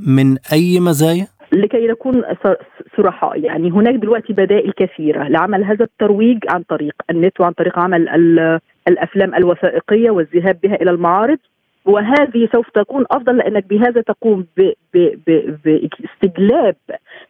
من أي مزايا؟ لكي نكون صرحاء يعني هناك دلوقتي بدائل كثيرة لعمل هذا الترويج عن طريق النت وعن طريق عمل الأفلام الوثائقية والذهاب بها إلى المعارض وهذه سوف تكون أفضل لأنك بهذا تقوم باستجلاب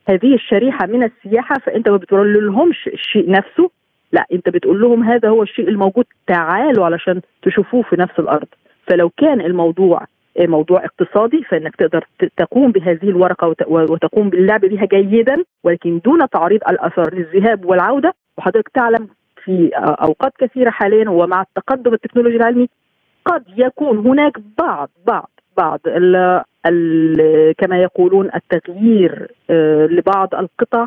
هذه الشريحة من السياحة فأنت ما بتقول لهمش الشيء نفسه. لا أنت بتقول لهم هذا هو الشيء الموجود تعالوا علشان تشوفوه في نفس الأرض. فلو كان الموضوع موضوع اقتصادي فإنك تقدر تقوم بهذه الورقة وتقوم باللعب بها جيدا ولكن دون تعريض الآثار للذهاب والعودة. وحضرتك تعلم في أوقات كثيرة حاليا ومع التقدم التكنولوجي العلمي قد يكون هناك بعض بعض بعض ال ال كما يقولون التغيير لبعض القطع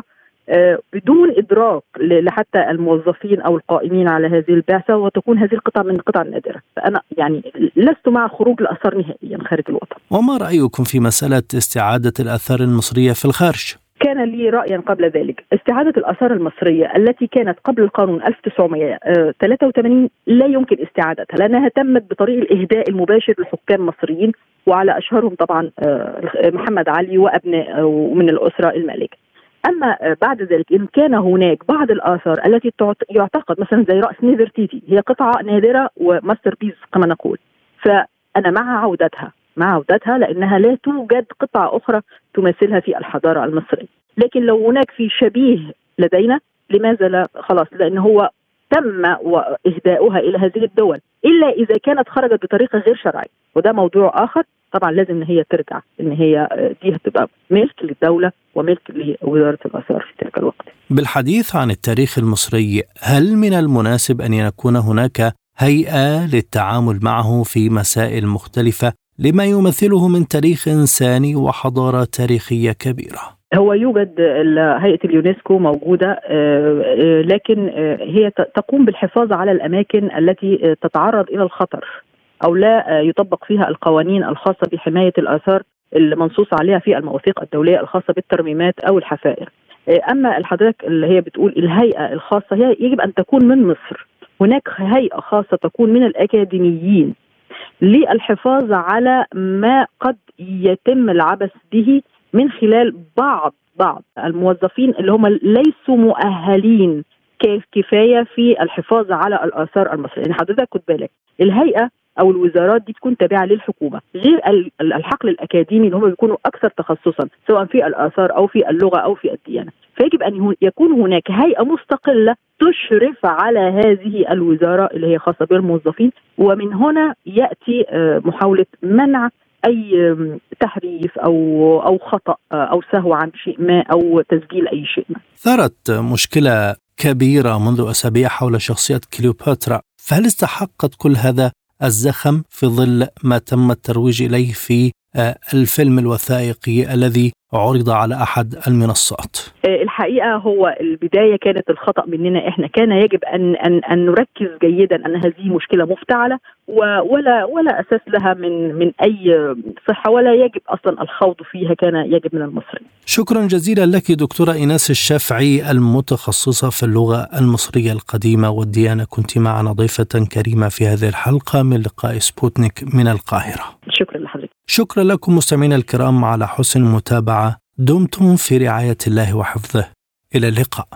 بدون إدراك لحتى الموظفين أو القائمين على هذه البعثة وتكون هذه القطع من القطع النادره، فأنا يعني لست مع خروج الأثار نهائيا خارج الوطن. وما رأيكم في مسألة استعادة الأثار المصرية في الخارج؟ كان لي رأي قبل ذلك، استعادة الآثار المصرية التي كانت قبل القانون 1983 لا يمكن استعادتها لأنها تمت بطريق الإهداء المباشر لحكام مصريين وعلى أشهرهم طبعا محمد علي وأبناء من الأسرة المالكة. أما بعد ذلك إن كان هناك بعض الآثار التي يعتقد مثلا زي رأس نيفرتيتي هي قطعة نادرة و master piece كما نقول. فأنا مع عودتها. مع عودتها لأنها لا توجد قطعة أخرى تماثلها في الحضارة المصرية. لكن لو هناك في شبيه لدينا لماذا لا؟ خلاص لأن هو تم اهداؤها إلى هذه الدول إلا إذا كانت خرجت بطريقة غير شرعية. وده موضوع آخر. طبعا لازم إن هي ترجع إن هي دي هتبقى ملك للدولة وملك لوزارة الآثار في تلك الوقت. بالحديث عن التاريخ المصري، هل من المناسب أن يكون هناك هيئة للتعامل معه في مسائل مختلفة لما يمثله من تاريخ إنساني وحضارة تاريخية كبيرة؟ هو يوجد هيئة اليونسكو موجودة لكن هي تقوم بالحفاظ على الأماكن التي تتعرض إلى الخطر أو لا يطبق فيها القوانين الخاصة بحماية الآثار المنصوص عليها في المواثيق الدولية الخاصة بالترميمات أو الحفائر. أما حضرتك اللي هي بتقول الهيئة الخاصة هي يجب أن تكون من مصر. هناك هيئة خاصة تكون من الأكاديميين للحفاظ على ما قد يتم العبث به من خلال بعض بعض الموظفين اللي هم ليسوا مؤهلين كفاية في الحفاظ على الآثار المصرية، يعني حضرتك خد بالك الهيئة أو الوزارات دي تكون تابعة للحكومة. غير الحقل الأكاديمي اللي هم بيكونوا أكثر تخصصا سواء في الآثار أو في اللغة أو في الديانة. فيجب أن يكون هناك هيئة مستقلة تشرف على هذه الوزارة اللي هي خاصة بالموظفين. ومن هنا يأتي محاولة منع أي تحريف أو أو خطأ أو سهو عن شيء ما أو تسجيل أي شيء ما. ثارت مشكلة كبيرة منذ أسابيع حول شخصية كليوباترا، فهل استحقت كل هذا الزخم في ظل ما تم الترويج إليه في الفيلم الوثائقي الذي عرض على أحد المنصات؟ آه، الحقيقة هو البداية كانت الخطأ مننا إحنا كان يجب ان ان أن نركز جيدا أن هذه مشكلة مفتعلة ولا ولا أساس لها من من أي صحة ولا يجب أصلا الخوض فيها كان يجب من المصريين. شكرا جزيلا لك دكتورة ايناس الشافعي المتخصصة في اللغة المصرية القديمة والديانة كنت معنا ضيفة كريمة في هذه الحلقة من لقاء سبوتنيك من القاهرة. شكرا لحضرتك. شكرا لكم مستمعينا الكرام على حسن المتابعة. دمتم في رعاية الله وحفظه. إلى اللقاء.